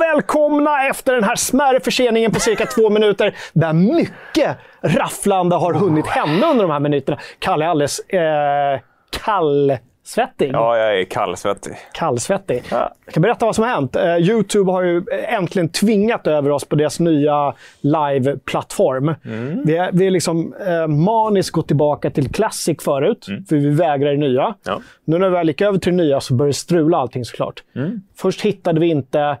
Välkomna efter den här smärre förseningen på cirka två minuter, där mycket rafflande har hunnit hända under de här minuterna. Kalle är alldeles eh, kallsvettig. Ja, jag är kallsvettig. Kallsvettig. Jag kan berätta vad som har hänt. Eh, Youtube har ju äntligen tvingat över oss på deras nya live-plattform. Vi, är, vi är liksom eh, maniskt gått tillbaka till Classic förut, för vi vägrar det nya. Ja. Nu när vi väl gick över till det nya så började det strula allting såklart. Först hittade vi inte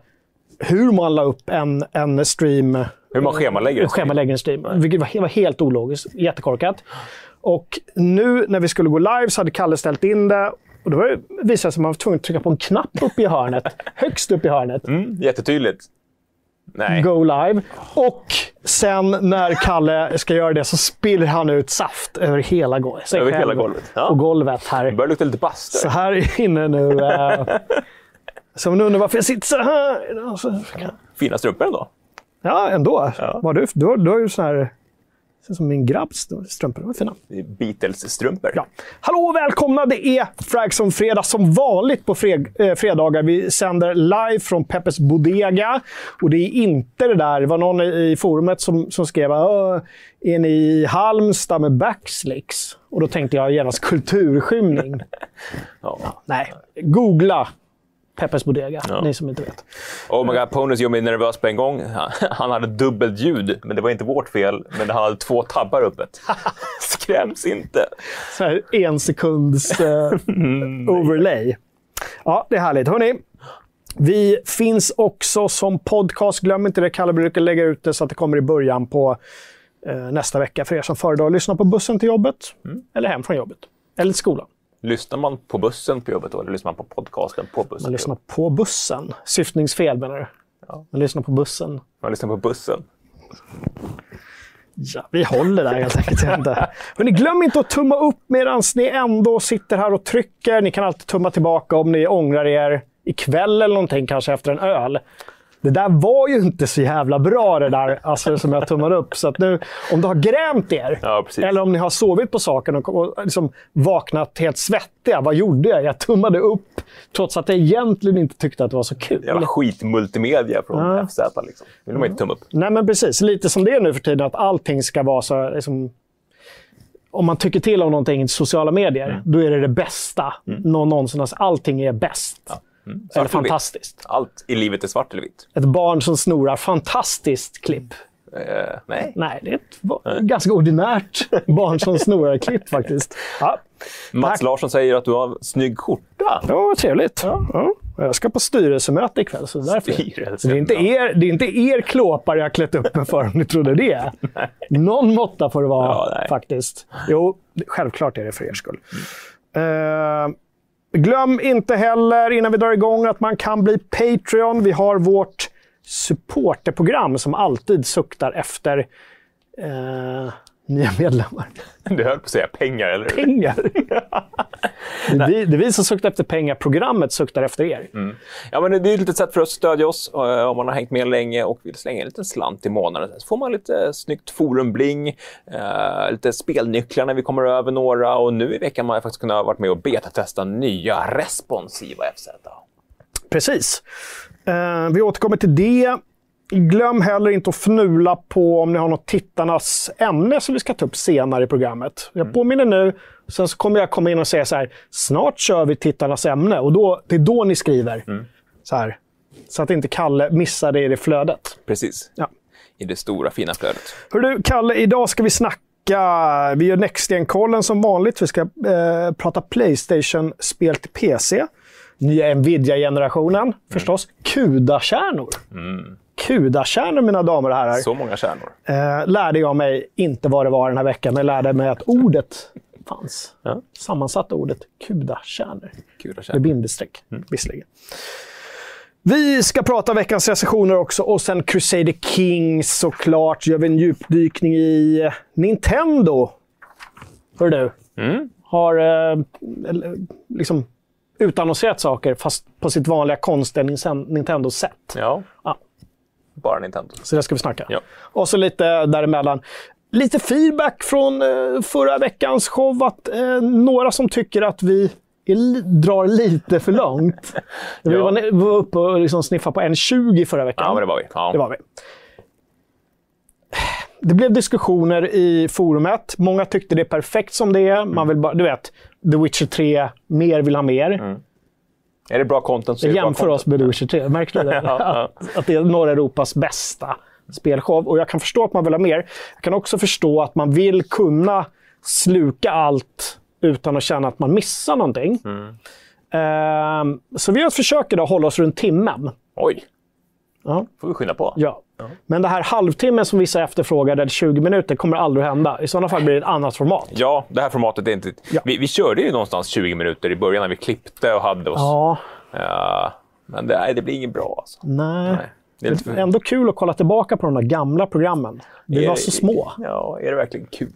hur man la upp en, en stream. Hur man schemalägger en stream. schemalägger en stream. Vilket var, var helt ologiskt. Jättekorkat. Och nu när vi skulle gå live så hade Kalle ställt in det. Och då visade det sig att man var tvungen att trycka på en knapp uppe i hörnet. högst upp i hörnet. Mm, jättetydligt. Nej. Go live. Och sen när Kalle ska göra det så spiller han ut saft över hela, Över hela golvet. Ja. Och golvet här. Det börjar lukta lite bastu. Så här inne nu. Eh, så om ni undrar varför jag sitter så här. Alltså, Fina strumpor ändå. ja, ändå. Ja. Vad har du, du, har, du har ju så här... ser Som min grabbs strumpor. De är fina. Beatles-strumpor. Ja. Hallå och välkomna! Det är Fragson Fredag som vanligt på fred, eh, fredagar. Vi sänder live från Peppes Bodega. Och det är inte det där, det var någon i forumet som, som skrev "Åh, är ni i Halmstad med backslicks? Och då tänkte jag genast kulturskymning. Ja. Nej, googla Peppes Bodega, Ja. ni som inte vet. Oh my god, Ponus gjorde mig nervös på en gång. Han- hade dubbelt ljud, men det var inte vårt fel. Men han hade två tabbar öppet. Skräms inte. Så här en sekunds eh, overlay. Ja, det är härligt. Hörrni, vi finns också som podcast. Glöm inte det. Kalle brukar lägga ut det så att det kommer i början på eh, nästa vecka för er som föredrar att lyssna på bussen till jobbet. Eller hem från jobbet. Eller till skolan. Lyssnar man på bussen på jobbet då, eller lyssnar man på podcasten på bussen? Man lyssnar på bussen. Syftningsfel menar du? Ja. Man lyssnar på bussen. Man lyssnar på bussen. Ja, vi håller där helt enkelt. Hörrni, glöm inte att tumma upp medan ni ändå sitter här och trycker. Ni kan alltid tumma tillbaka om ni ångrar er ikväll eller någonting, kanske efter en öl. Det där var ju inte så jävla bra det där alltså, som jag tummade upp. Så att nu, om du har grämt er, Ja, eller om ni har sovit på saken och, och liksom vaknat helt svettiga. Vad gjorde jag? Jag tummade upp trots att jag egentligen inte tyckte att det var så kul. Jävla skitmultimedia från Ja. FZ. Liksom. vill man inte tumma upp. Nej, men precis. Lite som det är nu för tiden, att allting ska vara så... Liksom, om man tycker till om någonting i sociala medier, då är det det bästa någon någonsin har Allting är bäst. Svart Eller eller fantastiskt. Allt i livet är svart eller vitt. Ett barn som snorar, fantastiskt klipp. Eh, nej. Nej, det är ett ganska ordinärt barn som snorar-klipp faktiskt. Ja, Mats. Larsson säger att du har snygg skjorta. var trevligt. Ja. Jag ska på styrelsemöte ikväll, så därför. Styrelsemöte. Så det, är inte er, det är inte er klåpar jag har klätt upp mig för, om ni trodde det. Någon måtta får det vara, Ja, nej. faktiskt. Jo, självklart är det för er skull. Eh, glöm inte heller, innan vi drar igång, att man kan bli Patreon. Vi har vårt supporterprogram som alltid suktar efter eh, nya medlemmar. Du höll på att säga pengar, eller hur? Pengar. det, vi, det är vi som suktar efter pengar. Programmet suktar efter er. Ja, men det är ett litet sätt för oss att stödja oss eh, om man har hängt med länge och vill slänga en liten slant i månaden. Så får man lite snyggt forumbling, eh, lite spelnycklar när vi kommer över några och nu i veckan har jag faktiskt kunnat varit med och betatesta nya responsiva FZ. Precis. Eh, vi återkommer till det. Glöm heller inte att fnula på om ni har något tittarnas ämne som vi ska ta upp senare i programmet. Jag påminner nu, sen så kommer jag komma in och säga så här. Snart kör vi tittarnas ämne och då, det är då ni skriver. Så här. Så att inte Kalle missar det i det flödet. Precis. Ja. I det stora fina flödet. Hör du, Kalle, idag ska vi snacka... Vi gör Nextgen-kollen som vanligt. Vi ska eh, prata Playstation-spel till PC. Nya Nvidia-generationen, förstås. Kudakärnor. Kudakärnor, mina damer och herrar. Så många kärnor. Eh, lärde jag mig inte vad det var den här veckan, men jag lärde mig att ordet fanns. Ja. Sammansatta ordet kudakärnor. Att Med bindestreck, visserligen. Vi ska prata veckans recensioner också och sen Crusader Kings såklart. Gör vi en djupdykning i Nintendo. Hör du? Mm. Har eh, liksom utannonserat saker fast på sitt vanliga konstiga Nin- Nintendo-sätt. Ja. Ja. Bara Nintendo. Så det ska vi snacka. Ja. Och så lite däremellan. Lite feedback från eh, förra veckans show. Att, eh, några som tycker att vi drar lite för långt. Vi Ja. var, ne- var uppe och liksom sniffade på 1,20 förra veckan. Ja, men det var vi. Ja. Det var vi. Det blev diskussioner i forumet. Många tyckte det är perfekt som det är. Man vill bara, du vet, The Witcher 3, mer vill ha mer. Är det bra content så är Jag det jämför oss med Witcher 3. Märkte du det? Ja. Att, att det är norra Europas bästa spelshow. Och jag kan förstå att man vill ha mer. Jag kan också förstå att man vill kunna sluka allt utan att känna att man missar någonting. Mm. Ehm, så vi gör ett försök idag att hålla oss runt timmen. Oj, Ja. får vi skynda på. Ja. Men det här halvtimmen som vissa efterfrågade, eller 20 minuter, kommer aldrig att hända. I sådana fall blir det ett annat format. Ja, det här formatet är inte... Ja. Vi, vi körde ju någonstans 20 minuter i början när vi klippte och hade oss. Ja, Ja, men det, nej, det blir inget bra alltså. nej. Nej, det är lite för... Ändå kul att kolla tillbaka på de där gamla programmen. Vi Är var så små. Ja, är det verkligen kul?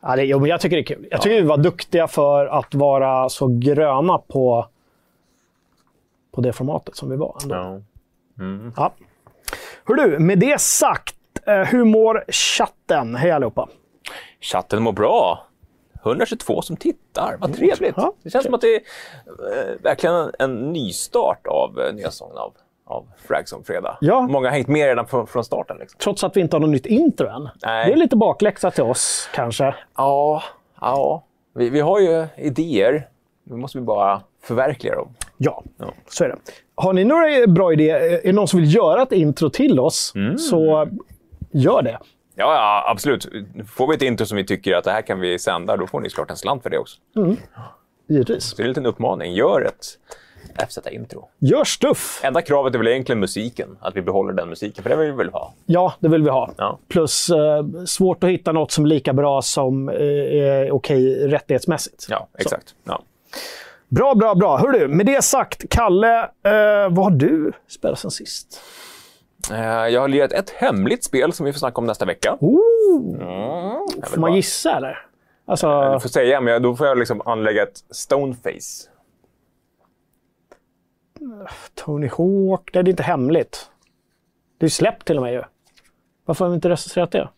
Ja, det, jo, men jag tycker det är kul. Jag tycker vi var duktiga för att vara så gröna på, på det formatet som vi var. Ändå. Ja. Ja. Hör du, med det sagt, eh, hur mår chatten? Hej allihopa. Chatten mår bra. 122 som tittar, vad trevligt. Ja, det känns som att det är eh, verkligen en, en nystart av eh, nya säsongen av, av Frags om fredag. Ja. Många har hängt med redan från, från starten. Liksom. Trots att vi inte har något nytt intro än. Nej. Det är lite bakläxa till oss, kanske. Ja, ja. Vi, vi har ju idéer. Nu måste vi bara förverkliga dem. Ja, Ja. så är det. Har ni några bra idéer? Är det någon som vill göra ett intro till oss, Mm. så gör det. Ja, ja, absolut. Får vi ett intro som vi tycker att det här kan vi sända, då får ni såklart en slant för det också. Givetvis. Så det är en liten uppmaning. Gör ett FZ-intro. Gör stuff! Enda kravet är väl egentligen musiken. Att vi behåller den musiken, för det vill vi väl ha. Ja, det vill vi ha. Ja. Plus eh, svårt att hitta något som är lika bra som eh, är okej rättighetsmässigt. Ja, exakt. Ja. Bra, bra, bra. Hör du, med det sagt, Kalle, eh, vad har du spelat sen sist? Eh, Jag har lirat ett hemligt spel som vi får snacka om nästa vecka. Ooh, Jag får man bara- gissa eller? Alltså, Du får säga, men då får jag liksom anlägga ett stoneface. Tony Hawk, det är inte hemligt. Det är släppt till och med ju. Varför har vi inte recenserat det?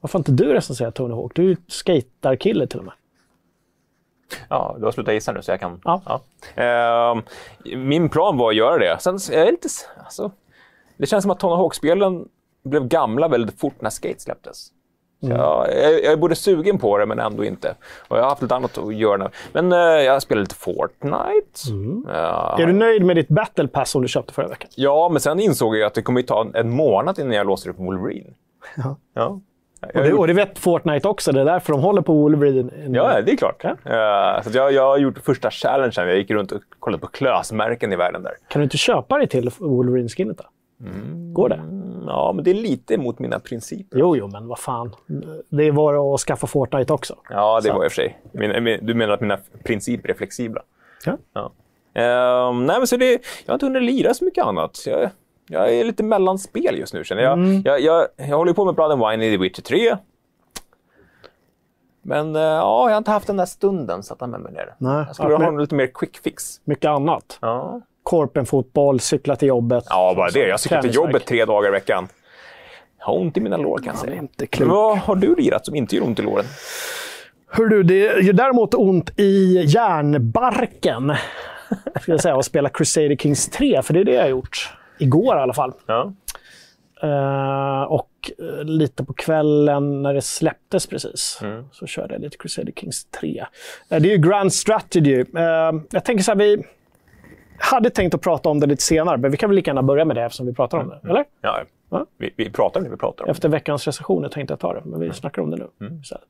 Varför har inte du recenserat Tony Hawk? Du är ju skatarkille till och med. Ja, du har slutat gissa nu så jag kan... Ja. Ehm, min plan var att göra det. Sen så är jag lite... Alltså, det känns som att Tony Hawk-spelen blev gamla väldigt fort när Skate släpptes. Mm. jag, jag, jag är både sugen på det, men ändå inte. Och jag har haft lite annat att göra nu. Men eh, jag spelar lite Fortnite. Mm. Ja, Är du nöjd med ditt Battle Pass som du köpte förra veckan? ja, men sen insåg jag att det kommer att ta en månad innan jag låser upp Wolverine. Ja. Ja. Och det, och det vet Fortnite också. Det är därför de håller på Wolverine. Ja, det är klart. Ja. Eh, så jag, jag har gjort första challengen. Jag gick runt och kollade på klösmärken i världen där. Kan du inte köpa dig till Wolverine-skinnet då? Går det? Ja, men det är lite mot mina principer. Jo, jo, men vad fan. Det var att skaffa Fortnite också. Ja, det Så. var i och för sig. Min, min, du menar att mina principer är flexibla? Ja. Ja. Ehm, nej, men så det, jag har inte hunnit lira så mycket annat. Jag, jag är lite mellanspel just nu, känner jag. Mm. Jag, jag, jag håller på med Blood and Wine i The Witcher 3. Men eh, ja, jag har inte haft den där stunden satt med mig ner. Nej, Jag skulle vilja ja, ha lite mer quick fix. Mycket annat. Ja, Korpenfotboll, cykla till jobbet. ja bara det. Jag cyklar till jobbet tre dagar i veckan. Jag har ont i mina lår kan jag säga. inte klokt. Vad har du lirat som inte gör ont i låren? Hör du, det gör däremot ont i järnbarken. Ska jag säga, att spela Crusader Kings 3, för det är det jag har gjort. Igår i alla fall. Ja. Eh, och eh, lite på kvällen när det släpptes precis, Mm. så körde jag lite Crusader Kings 3. Eh, det är ju Grand Strategy. Eh, jag tänker så här, vi hade tänkt att prata om det lite senare, men vi kan väl lika gärna börja med det eftersom vi pratar om det. Eller? Ja. Vi, vi pratar om det vi pratar om. Efter veckans recensioner tänkte jag ta det, men vi snackar om det nu Mm. istället.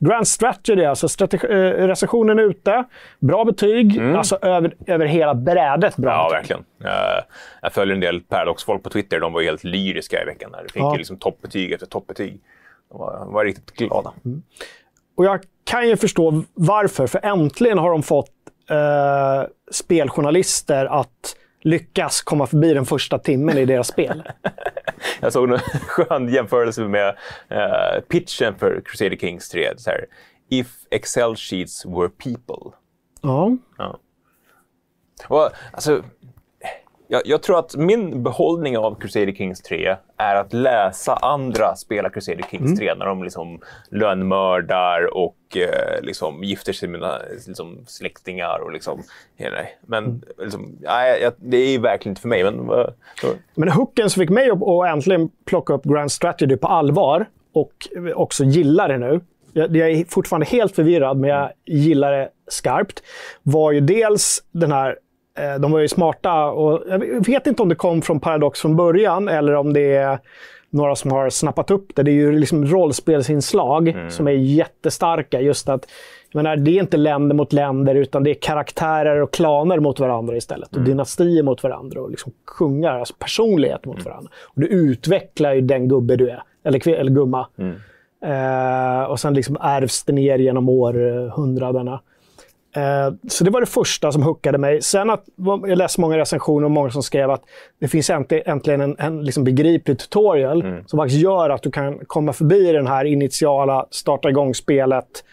Grand Strategy, alltså strategi- eh, recensionen är ute. Bra betyg, alltså över, över hela brädet bra Mm. Ja, betyg. verkligen. Eh, jag följer en del Paradox-folk på Twitter. De var helt lyriska i veckan. Där. De fick Ja. liksom toppbetyg efter toppbetyg. De var, var riktigt glada. Och jag kan ju förstå varför, för äntligen har de fått eh, speljournalister att lyckas komma förbi den första timmen i deras spel. Jag såg en skön jämförelse med eh, pitchen för Crusader Kings 3. Så här, If Excel sheets were people. ja. Och, alltså, Jag, jag, tror att min behållning av Crusader Kings 3 är att läsa andra spela Crusader Kings mm. 3 när de liksom lönnmördar och eh, liksom gifter sig med liksom, släktingar. Och liksom, Men mm. liksom, nej, det är verkligen inte för mig. Men, uh, men hooken som fick mig att, att äntligen plocka upp Grand Strategy på allvar och också gilla det nu, jag, jag är fortfarande helt förvirrad, men jag gillar det skarpt, var ju dels den här eh, de var ju smarta och jag vet inte om det kom från Paradox från början eller om det är några som har snappat upp det. Det är ju liksom rollspelsinslag mm. som är jättestarka. Just att, jag menar, det är inte länder mot länder, utan det är karaktärer och klaner mot varandra istället. Mm. Och dynastier mot varandra och liksom kungar, alltså personlighet mot mm. varandra. Och du utvecklar ju den gubbe du är, eller, eller gumma. Mm. Eh, och sen liksom ärvs det ner genom århundradena. Eh, så det var det första som hookade mig. Sen att, jag läste många recensioner och många som skrev att det finns äntligen en, en liksom begriplig tutorial mm. som faktiskt gör att du kan komma förbi den här initiala starta igång spelet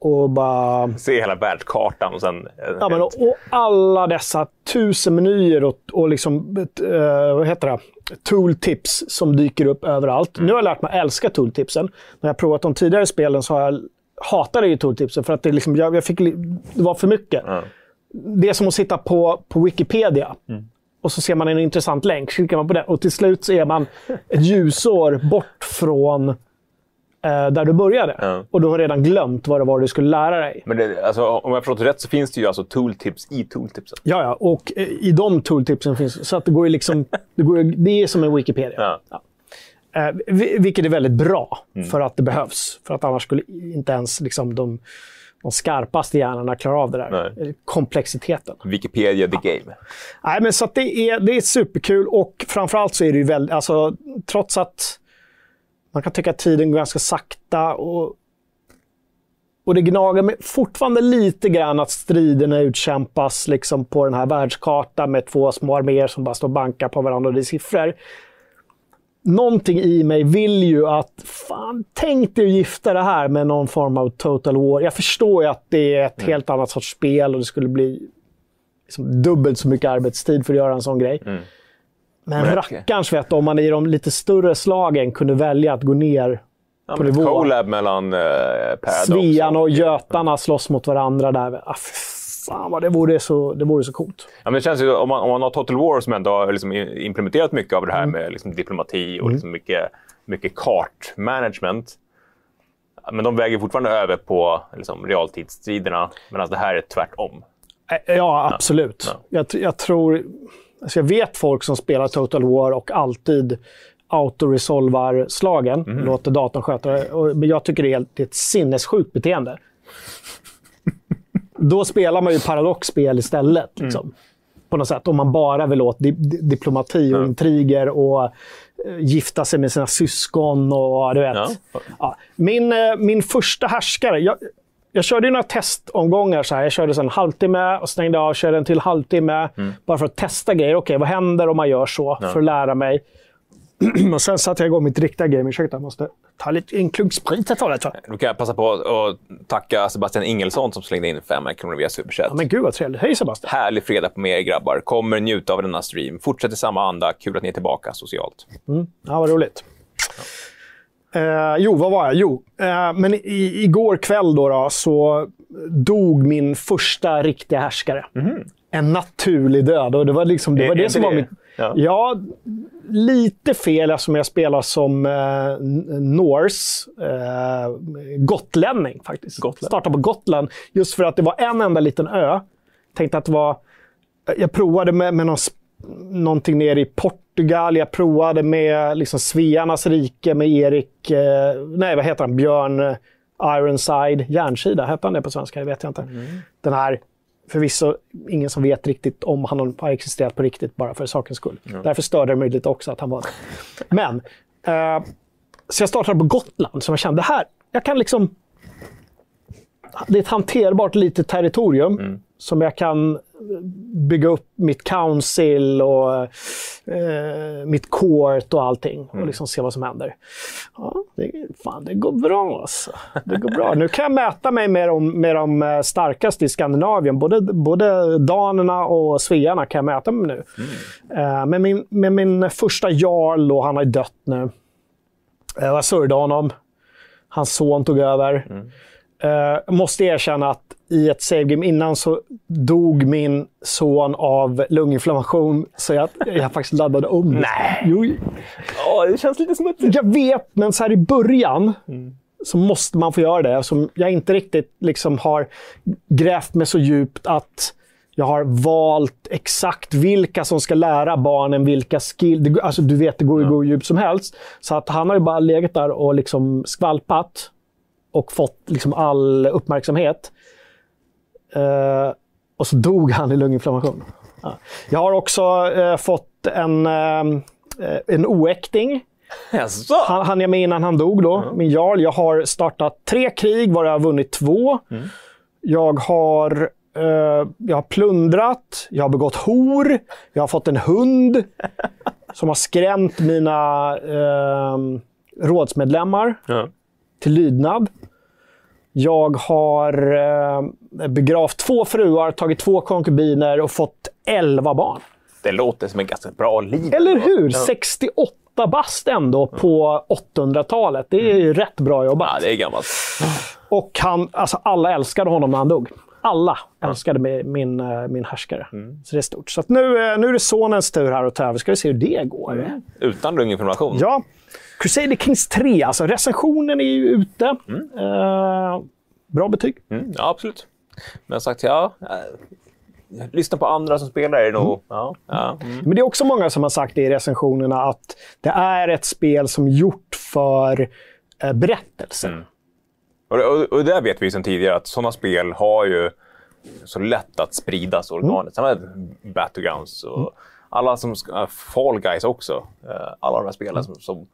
och bara... Se hela världskartan och sen... Ja, men, och, och alla dessa tusen menyer och, och liksom, uh, vad heter det? tooltips som dyker upp överallt. Mm. Nu har jag lärt mig att älska tooltipsen. När jag provat de tidigare spelen så har jag hatade ju tooltipsen för att det, liksom, jag, jag fick, det var för mycket. Mm. Det är som att sitta på, på Wikipedia. Mm. Och så ser man en intressant länk, klickar man på den och till slut så är man ett ljusår bort från eh, där du började. Ja. Och du har redan glömt vad det var du skulle lära dig. Men det, alltså, om jag förstått rätt så finns det ju alltså tooltips i tooltipsen. Ja, ja. Och eh, i de tooltipsen finns Så att det går ju liksom... det, går, det är som en Wikipedia. Ja. Ja. Eh, vilket är väldigt bra, mm. för att det behövs. För att annars skulle inte ens liksom, de, de skarpaste hjärnorna klara av det där. Nej. Komplexiteten. Wikipedia the game. Nej, men så det, är, det är superkul och framförallt så är det ju väldigt... Alltså, trots att man kan tycka att tiden går ganska sakta och, och det gnager mig fortfarande lite grann att striderna utkämpas liksom på den här världskartan med två små arméer som bara står och bankar på varandra och det är siffror. Någonting i mig vill ju att, fan, tänk dig att gifta det här med någon form av total war. Jag förstår ju att det är ett mm. helt annat sorts spel och det skulle bli liksom dubbelt så mycket arbetstid för att göra en sån grej. Mm. Men rackarns vet om man i de lite större slagen kunde välja att gå ner ja, på nivå. Collab mellan eh, Svean och Götarna slåss mot varandra där. Ah, fan vad det vore så, det vore så coolt. Ja, men det känns ju, om man, om man har Total War som ändå har liksom implementerat mycket av det här mm. med liksom diplomati och mm. liksom mycket, mycket kartmanagement. Men de väger fortfarande över på liksom, realtidsstriderna, medan det här är tvärtom. Ja, absolut. Ja. Jag, jag tror... Alltså jag vet folk som spelar Total War och alltid autoresolvar slagen, mm. låter datorn sköta det. Men jag tycker det är ett sinnessjukt beteende. Då spelar man ju paradoxspel istället. Mm. Liksom, mm. På något sätt. Om man bara vill åt di diplomati och mm. intriger och uh, gifta sig med sina syskon och du vet. Ja. Ja. Min, uh, min första härskare. Jag, jag körde några testomgångar. Så här. Jag körde en halvtimme och stängde av, körde en till halvtimme. Mm. Bara för att testa grejer. Okej, okay, vad händer om man gör så? Ja. För att lära mig. och sen satte jag igång mitt riktiga game. Ursäkta, jag måste ta lite, en klunk sprit ett tag. Då kan jag passa på att tacka Sebastian Ingelsson som slängde in 500 kronor via Superchat. Ja, men gud vad trevligt. Hej Sebastian! Härlig fredag på med er grabbar. Kommer njuta av denna stream. Fortsätt i samma anda. Kul att ni är tillbaka socialt. Mm. Ja, vad roligt. Ja. Eh, jo, vad var jag? Jo, eh, men i, igår kväll då, då, så dog min första riktiga härskare. Mm. En naturlig död. Och det var, liksom, det, var det som var mitt... Ja. ja. lite fel eftersom jag spelar som eh, Norse. Eh, gotlänning faktiskt. Gotland. Startade på Gotland. Just för att det var en enda liten ö. Tänkte att det var... Jag provade med, med någon, någonting nere i Portugal. Jag provade med liksom Svearnas rike med Erik... Eh, nej, vad heter han? Björn eh, Ironside. Järnsida, hette han det på svenska? Det vet jag inte. Mm. Den här förvisso ingen som vet riktigt om han har existerat på riktigt bara för sakens skull. Ja. Därför störde det mig lite också att han var Men, eh, så jag startade på Gotland, som jag kände, här, jag kan liksom... Det är ett hanterbart litet territorium mm. Som jag kan bygga upp mitt council och eh, mitt court och allting och liksom se vad som händer. Ja, det, fan, det går bra alltså. Det går bra. Nu kan jag mäta mig med de, med de eh, starkaste i Skandinavien. Både, både danerna och svearna kan jag mäta mig nu. Eh, med, min, med min första jarl, och han har dött nu. Eh, Jag sörjde honom. Hans son tog över. Eh, måste erkänna att i ett savegame innan så dog min son av lunginflammation. Så jag, jag faktiskt laddade om. Nej. Jo, Ja, det känns lite smutsigt. jag vet, men så här i början så måste man få göra det. Som jag inte riktigt liksom har grävt mig så djupt att jag har valt exakt vilka som ska lära barnen vilka skills. Alltså, du vet, det går ju hur djupt som helst. Så att han har ju bara legat där och liksom skvalpat och fått liksom all uppmärksamhet. Eh, och så dog han i lunginflammation. Ja. Jag har också eh, fått en, eh, en oäkting. Jaså? Han, han jag med innan han dog då, min jarl. Jag har startat tre krig, varav jag har vunnit två. Jag har eh, jag har plundrat, jag har begått hor, jag har fått en hund som har skrämt mina eh, rådsmedlemmar Ja. till lydnad. Jag har eh, begravt två fruar, tagit två konkubiner och fått elva barn. Det låter som ett ganska bra liv. Eller hur? Ja. 68 bast ändå på 800-talet. Det är ju rätt bra jobbat. Ja, det är gammalt. Och han, alltså alla älskade honom när han dog. Alla älskade mi- min, eh, min härskare. Så det är stort. Så att nu, eh, nu är det sonens tur här att ta över. Ska vi se hur det går. Utan lunginflammation. Ja. Crusader Kings 3, alltså recensionen är ju ute. Eh, bra betyg. Mm, ja, absolut. Men sagt, ja. eh, Lyssna på andra som spelar är det nog... Ja, ja. Mm. Men det är också många som har sagt det i recensionerna att det är ett spel som gjort för eh, berättelsen. Och, och, och det vet vi sedan tidigare att sådana spel har ju så lätt att spridas organiskt. Samma med Battlegrounds och alla som... ska- Fall Guys också. Eh, Alla de här spelen som, som,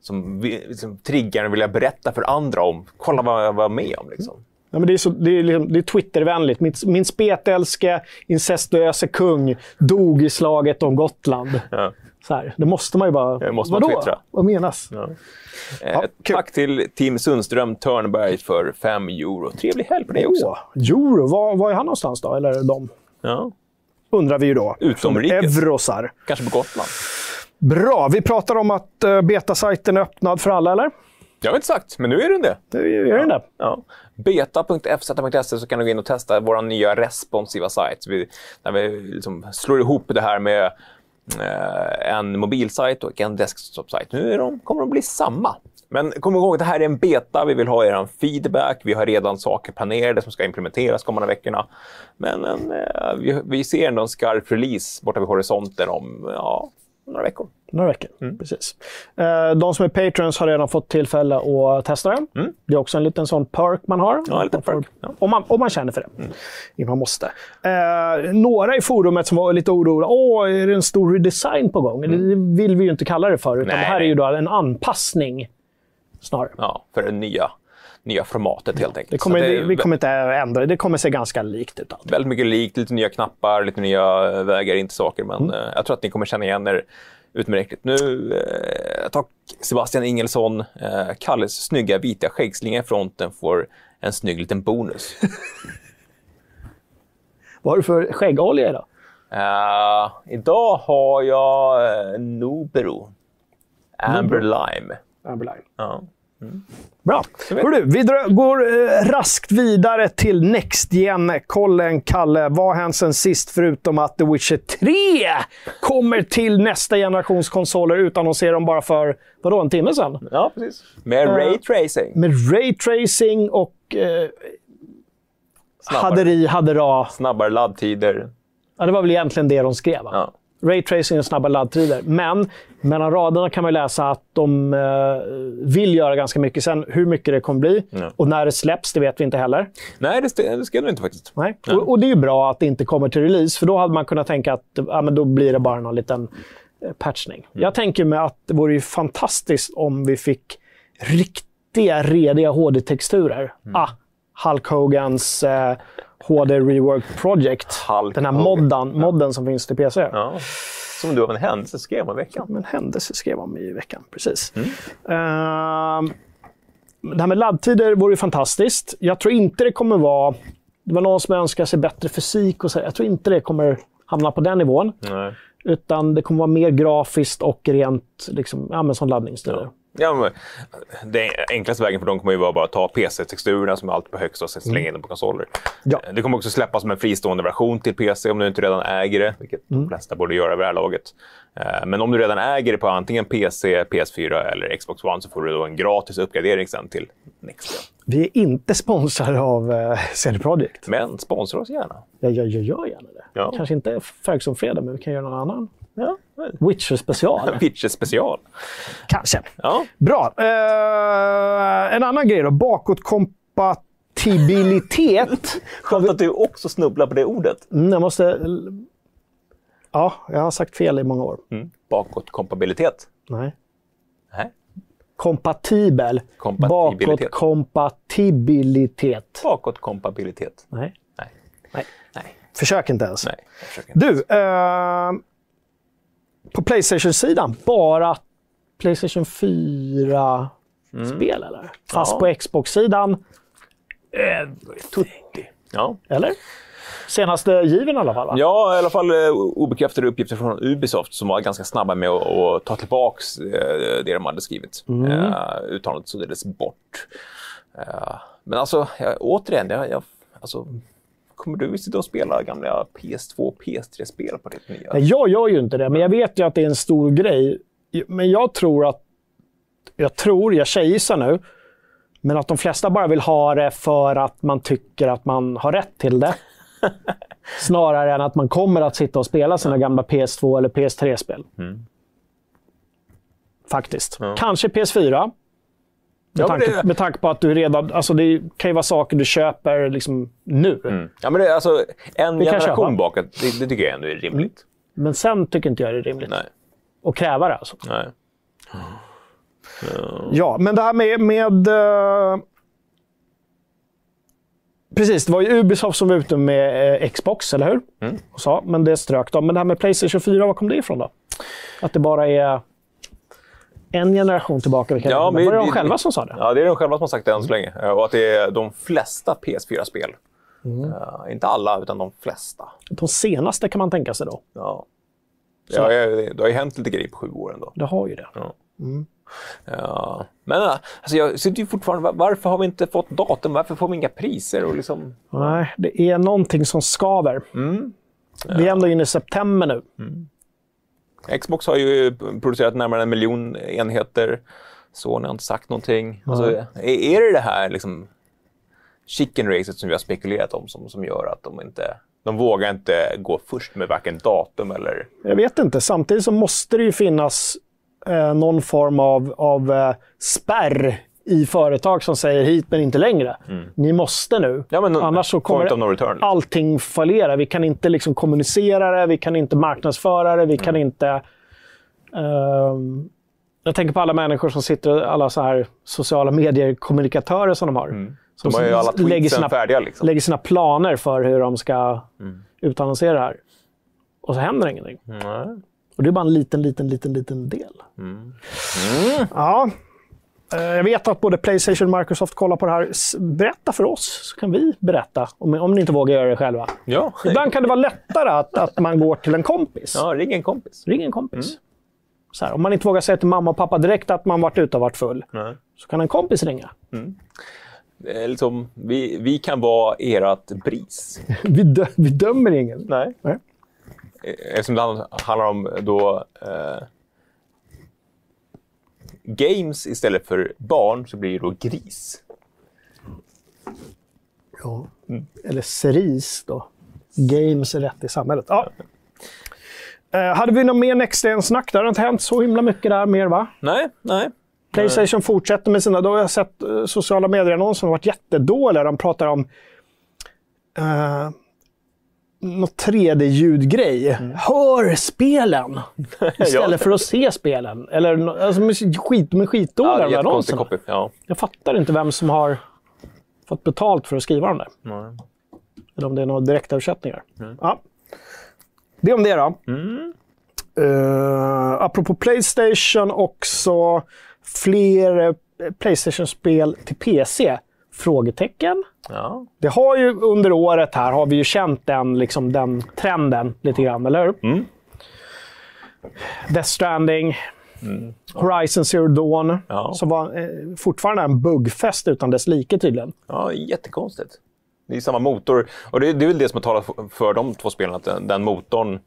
som, liksom, triggar en vilja berätta för andra om. Kolla vad jag var med om. Liksom. Ja, men det är, så, det är, liksom, är Twittervänligt. Min, min spetälske incestuöse kung dog i slaget om Gotland. Ja. Så här, det måste man ju bara... Det måste man Vadå? twittra. Vad menas? Eh, kul. tack till Team Sundström Törnberg för 5 euro. Trevlig helg på dig också. Euro, var, var är han någonstans då? Eller de? Ja. Undrar vi ju då. Utomrikes. Eurosar. Kanske på Gotland. Bra, vi pratar om att uh, betasajten är öppnad för alla, eller? Jag har inte sagt, men nu är den det. Det är den det. Ja. Beta.fz.se så kan du gå in och testa vår nya responsiva sajt. Vi, där vi liksom slår ihop det här med eh, en mobilsajt och en desktop-sajt. Nu är de, kommer de bli samma. Men kom ihåg, det här är en beta. Vi vill ha er feedback. Vi har redan saker planerade som ska implementeras kommande veckorna. Men en, eh, vi, vi ser ändå en skarp release borta vid horisonten om ja, några veckor. Några veckor. Precis. Eh, de som är patrons har redan fått tillfälle att testa den. Det är också en liten sån perk man har. Ja, en liten perk, ja. Om, man, om man känner för det. Mm. Man måste. Eh, några i forumet som var lite oroliga. Åh, är det en stor redesign på gång? Det vill vi ju inte kalla det för. Utan Nej, det här är nej. ju då en anpassning snarare. Ja, för det nya, nya formatet helt enkelt. Det kommer, det vi kommer inte ändra det. Kommer se ganska likt ut. Allt. väldigt mycket likt, lite nya knappar, lite nya vägar in till saker. Men Mm. eh, jag tror att ni kommer känna igen er utmärkligt. Nu, eh, tack Sebastian Ingelsson. Eh, Kalles snygga vita skäggslinga i fronten får en snygg liten bonus. Vad har du för skäggolja idag? Eh, idag har jag uh, Nobero. Amber Lime. Amberline. Ja. Bra. Hörru, vi drar, går eh, raskt vidare till Next Gen. Kollen, Kalle, vad har hänt sen sist förutom att The Witcher 3 kommer till nästa generations konsoler utannonserade de bara för, vadå, en timme sedan? ja, precis. Med Eh, Ray Tracing. Med raytracing och eh, Snabbare. haveri, hadera. Snabbare laddtider. Ja, det var väl egentligen det de skrev. va? Ja. Raytracing och snabba laddtider. Men mellan raderna kan man läsa att de eh, vill göra ganska mycket. Sen hur mycket det kommer bli Ja. och när det släpps, det vet vi inte heller. Nej, det, det ska nog inte faktiskt. Nej. Och, och det är ju bra att det inte kommer till release, för då hade man kunnat tänka att ja, men då blir det bara någon liten eh, patchning. Jag tänker mig att det vore ju fantastiskt om vi fick riktiga, rediga HD-texturer. Ah, Hulk Hogans eh, HD Rework Project. Hulk Den här Hogan. modden, modden som finns till PC. Ja. Som du av en händelse skrev om i veckan. Som en händelse skrev om i veckan, precis. Mm. Uh, det här med laddtider vore fantastiskt. Jag tror inte det kommer vara... Det var någon som önskade sig bättre fysik och så. Jag tror inte det kommer hamna på den nivån. Nej. Utan det kommer vara mer grafiskt och rent liksom, ja, som laddningstider. Ja. Ja, men, den enklaste vägen för dem kommer ju vara bara att ta PC-texturerna som är alltid på högsta och slänga in dem på konsoler. Ja. Det kommer också släppas som en fristående version till PC om du inte redan äger det, vilket mm. de flesta borde göra vid det här laget. Eh, men om du redan äger det på antingen PC, PS4 eller Xbox One så får du då en gratis uppgradering sen till Next. Vi är inte sponsrade av uh, CD Projekt. Men sponsra oss gärna. Ja, jag gör gärna det. Ja. Kanske inte Ferguson Fredag, men vi kan göra någon annan. Ja. Witcher special. Witcher special. Kanske. Ja. Bra. Uh, en annan grej då. Bakåtkompatibilitet. Skönt att du också snubblar på det ordet. Mm, jag måste... Ja, jag har sagt fel i många år. Mm. Bakåtkompatibilitet? Nej. Nej. Kompatibel. Kompatibilitet. Bakåtkompatibilitet. Bakåtkompatibilitet. Nej. Nej. Nej. Nej. Försök inte ens. Nej, försök inte. Du, eh, på Playstation-sidan, bara Playstation 4-spel eller? Fast Ja. på Xbox-sidan, Tutti. Ja. eller? Senaste given i alla fall va? ja, i alla fall eh, obekräftade uppgifter från Ubisoft som var ganska snabba med att, att ta tillbaka eh, det de hade skrivit. Mm. Eh, uttalandet suddades bort. Eh, men alltså, jag, återigen, jag, jag, alltså, kommer du sitta och spela gamla PS2 och PS3-spel på ditt nya? Nej, Jag gör ju inte det, men jag vet ju att det är en stor grej. Men jag tror att... Jag tror, jag tjejgissar nu, men att de flesta bara vill ha det för att man tycker att man har rätt till det. Snarare än att man kommer att sitta och spela sina gamla PS2 eller PS3-spel. Mm. Faktiskt. Ja. Kanske PS4. Med, Ja, tanke, det- med tanke på att du redan... Alltså det kan ju vara saker du köper liksom nu. Mm. Ja, men det, alltså, en köpa. generation bakåt, det, det tycker jag ändå är rimligt. Men sen tycker inte jag det är rimligt. Nej. att kräva det. Alltså. Nej. Ja, men det här med... med eh, Precis, det var ju Ubisoft som var ute med eh, Xbox, eller hur? Mm. Och sa, men det strök de. Men det här med Playstation 4, var kom det ifrån då? Att det bara är en generation tillbaka. Vilka Ja, ja, men var det de själva som sa det? Ja, det är de själva som har sagt det än så länge. Eh, Och att det är de flesta PS4-spel. Mm. Eh, inte alla, utan de flesta. De senaste kan man tänka sig då. Ja. Ja, det har ju hänt lite grejer på sju år ändå. Det har ju det. Ja. Men eh, alltså, jag sitter ju fortfarande... var- Varför har vi inte fått datum? Varför får vi inga priser? Och liksom... Nej, det är någonting som skaver. Mm. Vi är ändå inne i september nu. Xbox har ju producerat närmare en miljon enheter. Sony har inte sagt någonting. Alltså, är, är det det här liksom, chicken racet som vi har spekulerat om som, som gör att de inte... De vågar inte gå först med varken datum eller... Jag vet inte. Samtidigt så måste det ju finnas eh, någon form av, av eh, spärr i företag som säger hit men inte längre. Ni måste nu. Mm. Ja, men Annars så kommer no return. allting fallera. Vi kan inte liksom kommunicera det, vi kan inte marknadsföra det, vi kan Mm. inte... ehm, jag tänker på alla människor som sitter, alla så här sociala medier-kommunikatörer som de har. Som Mm. De har ju alla lägger sina, färdiga. Liksom. lägger sina planer för hur de ska Mm. utannonsera det här. Och så händer ingenting. Nej. Och det är bara en liten, liten, liten, liten del. Mm. Ja. Eh, Jag vet att både Playstation och Microsoft kollar på det här. Berätta för oss, så kan vi berätta. Om, om ni inte vågar göra det själva. Ja. Ibland kan det vara lättare att, att man går till en kompis. ja, ring en kompis. Ring en kompis. Så här, om man inte vågar säga till mamma och pappa direkt att man varit ute och varit full, Nej. så kan en kompis ringa. Är liksom, vi, vi kan vara ert BRIS. Vi, dö vi dömer ingen. Nej. Nej. Eftersom det hand- handlar om då eh, games istället för barn så blir det då gris. Ja. Eller ceris då. Games är rätt i samhället. Ja. Eh, hade vi något mer Next Gen-snack? Det har inte hänt så himla mycket där mer, va? Nej, nej. Playstation fortsätter med sina... Då har jag sett eh, sociala medier-annonser som har varit jättedåliga. De pratar om uh, något 3D-ljudgrej. Hör spelen! Istället Ja. för att se spelen. Eller alltså, skit, med Ja, skitdåliga jättekonstig annonserna. copy. Ja. Jag fattar inte vem som har fått betalt för att skriva dem där. Nej. Eller om det är några direktöversättningar. Ja. Det om det då. Uh, apropå Playstation också fler eh, Playstation-spel till PC? Frågetecken. Ja. Det har ju under året här har vi ju känt den, liksom, den trenden lite grann, eller hur? Mm. Death Stranding, Horizon Zero Dawn, Ja. som var eh, fortfarande en buggfest utan dess like tydligen. ja, jättekonstigt. Det är samma motor. Och det, det är väl det som har talat för- för de två spelen, att den, den motorn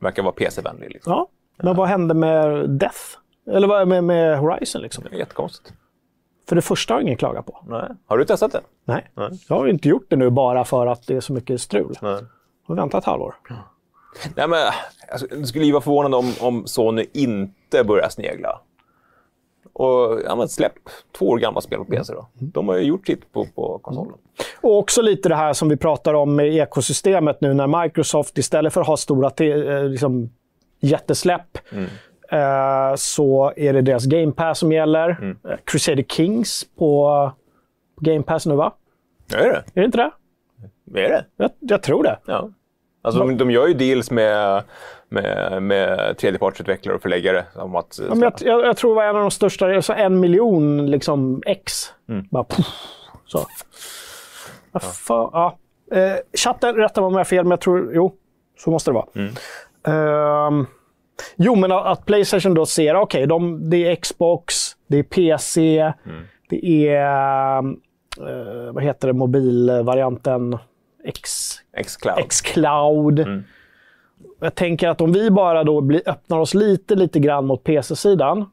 verkar vara PC-vänlig. Liksom. Ja. Men vad hände med Death? Eller vad med, med Horizon? Liksom? Det är jättekonstigt. För det första har ingen klagat på. Nej. Har du testat det? Nej. Nej. Jag har inte gjort det nu bara för att det är så mycket strul. Nej. Jag har väntat ett halvår. Nej, men, alltså, det skulle ju vara förvånande om, om Sony inte börjar snegla. Och ja, men släpp två år gamla spel på PC då. De har ju gjort sitt på, på konsolen. Och också lite det här som vi pratar om med ekosystemet nu när Microsoft istället för att ha stora eh, liksom, jättesläpp eh, så är det deras Game Pass som gäller. Eh, Crusader Kings på, Game Pass nu va? Är det? Är det inte det? Är det? Jag, jag tror det. Ja. Alltså, de, de gör ju deals med, med, med tredjepartsutvecklare och förläggare. Om att, Ja, jag, jag, jag tror det var en av de största, alltså en miljon liksom X. Bara poff, så. Ja, fa- ja. Eh, chatten, rätta mig om jag har fel, men jag tror... Jo, så måste det vara. Ehm, jo, men att, Playstation då ser, okej, de det är Xbox, det är PC, det är... eh, vad heter det, mobilvarianten? X, Xcloud. Xcloud. Jag tänker att om vi bara då blir, öppnar oss lite, lite grann mot PC-sidan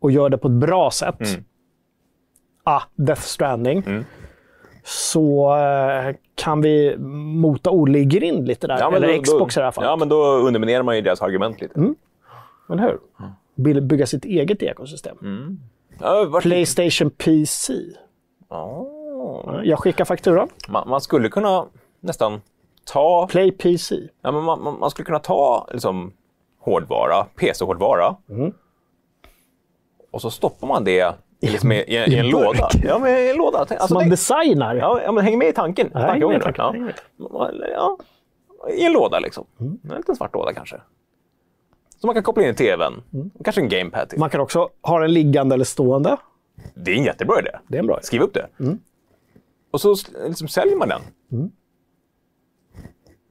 och gör det på ett bra sätt. Ah, Death Stranding. Så eh, kan vi mota Olle i grind lite där. men Eller då- Xbox då, i det här fallet. Ja, men då underminerar man ju deras argument lite. Eller hur? Vill bygga sitt eget ekosystem. Ja, vart- Playstation PC. Ja. Jag skickar fakturan. man, man skulle kunna nästan ta... Play PC. Ja, men man, man, skulle kunna ta liksom, hårdvara, PC-hårdvara. Och så stoppar man det liksom, i, i, i en burk. låda. Ja, men i en låda. Alltså, Man det- designar. Ja, men häng med i tanken. Ja, häng med i tanken, Ja. Ja. I en låda liksom. En liten svart låda kanske. Så man kan koppla in i tvn. Och Kanske en gamepad till. Man kan också ha den liggande eller stående. Det är en jättebra idé. Det är en bra idé. Skriv upp det. Och så liksom säljer man den.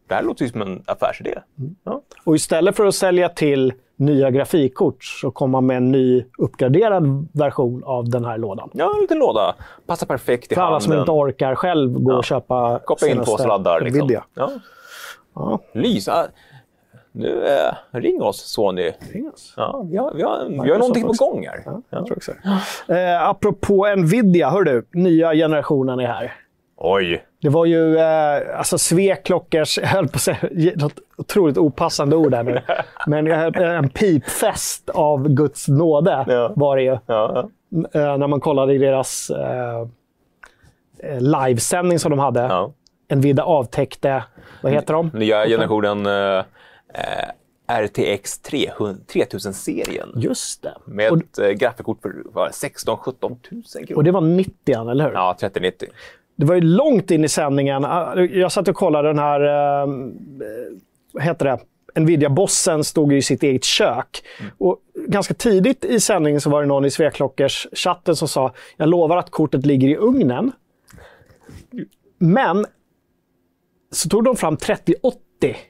Det här låter ju som en affärsidé. Ja. Och istället för att sälja till nya grafikkort så kommer man med en ny uppgraderad version av den här lådan. ja, en liten låda. Passar perfekt i För alla handen. som inte orkar själv gå och köpa Koppla in två sladdar. Liksom. Nvidia. Ja. Ja. Lysa. Nu, eh, ring oss Sony. Ringas. Ja, vi har, vi har, vi har någonting på gång här. Ja, jag tror också eh, Apropå Nvidia, hör du, nya generationen är här. Oj. Det var ju eh, alltså Sveklockers, jag höll på att säga något otroligt opassande ord här nu, men eh, en pipfest av Guds nåde Ja. var det ju. Ja. Eh, när man kollade i deras eh, eh, livesändning som de hade. ja. Nvidia avtäckte, vad heter de? Nya generationen eh, RTX 3000-serien. Just det. Med Och, ett eh, grafikkort för vad, 16-17 000 kronor. och det var 90 eller hur? Ja, 3090. Det var ju långt in i sändningen. Ah, Jag satt och kollade den här, eh, vad heter det? Nvidia-bossen stod i sitt eget kök. Och ganska tidigt i sändningen så var det någon i Sveklockers chatten som sa “Jag lovar att kortet ligger i ugnen”. Men så tog de fram 3080,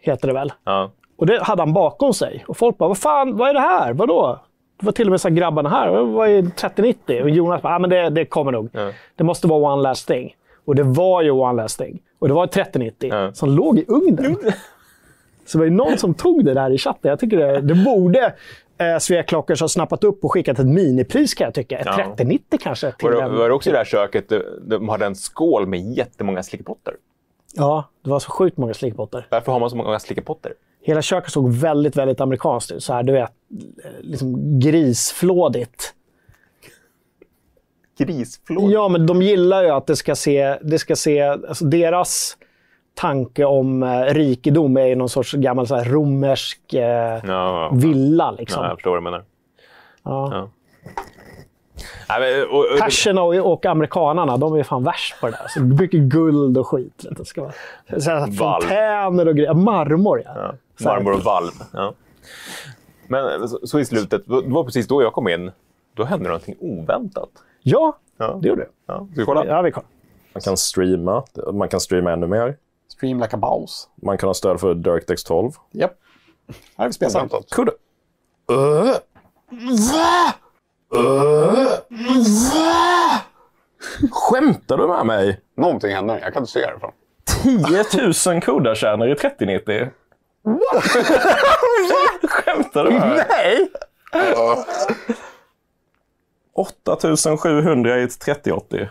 heter det väl. Ja. Och det hade han bakom sig. Och folk bara, vad fan, vad är det här? Vadå? Det var till och med så här grabbarna här, vad är 3090? Och Jonas bara, ah, men det, det kommer nog. Ja. Det måste vara one last thing. Och det var ju one last thing. Och det var ett 3090 Ja. som låg i ugnen. Så det var ju någon som tog det där i chatten. Jag tycker det, det borde eh, Sveklockers ha snappat upp och skickat ett minipris kan jag tycka. Ett Ja. 3090 kanske. Till Var, det, var det också i det här köket, de, de hade en skål med jättemånga slickepotter? Ja, det var så sjukt många slickbotter. Varför har man så många slickepotter? Hela köket såg väldigt, väldigt amerikanskt ut. Så här, du vet, liksom grisflådigt. Grisflår? Ja, men de gillar ju att det ska se... Det ska se alltså deras tanke om eh, rikedom är ju någon sorts gammal så här, romersk eh, Ja, ja. villa. Liksom. ja, jag förstår vad du menar. Ja. Ja. Nej, men, och, och, Perserna och, och amerikanarna, de är fan värst på det där. Så mycket guld och skit. Det ska vara, så här, fontäner och grejer. Marmor, ja. ja, marmor och valv. Ja. Men så, så i slutet, det var precis då jag kom in, då hände någonting oväntat. Ja, Ja. det gjorde det. Ja, ska vi kolla? Ja, vi kollar. Man kan streama. Man kan streama ännu mer. Stream like a mouse. Man kan ha stöd för DirectX 12. Japp. Här har vi. Oväntat. Kudde. Uh, va? Uh, va? Skämtar du med mig? Någonting händer. Jag kan inte se härifrån. 10 000 kodarkärnor i 3090. Skämtar du med mig? Nej! 8700 i ett 3080.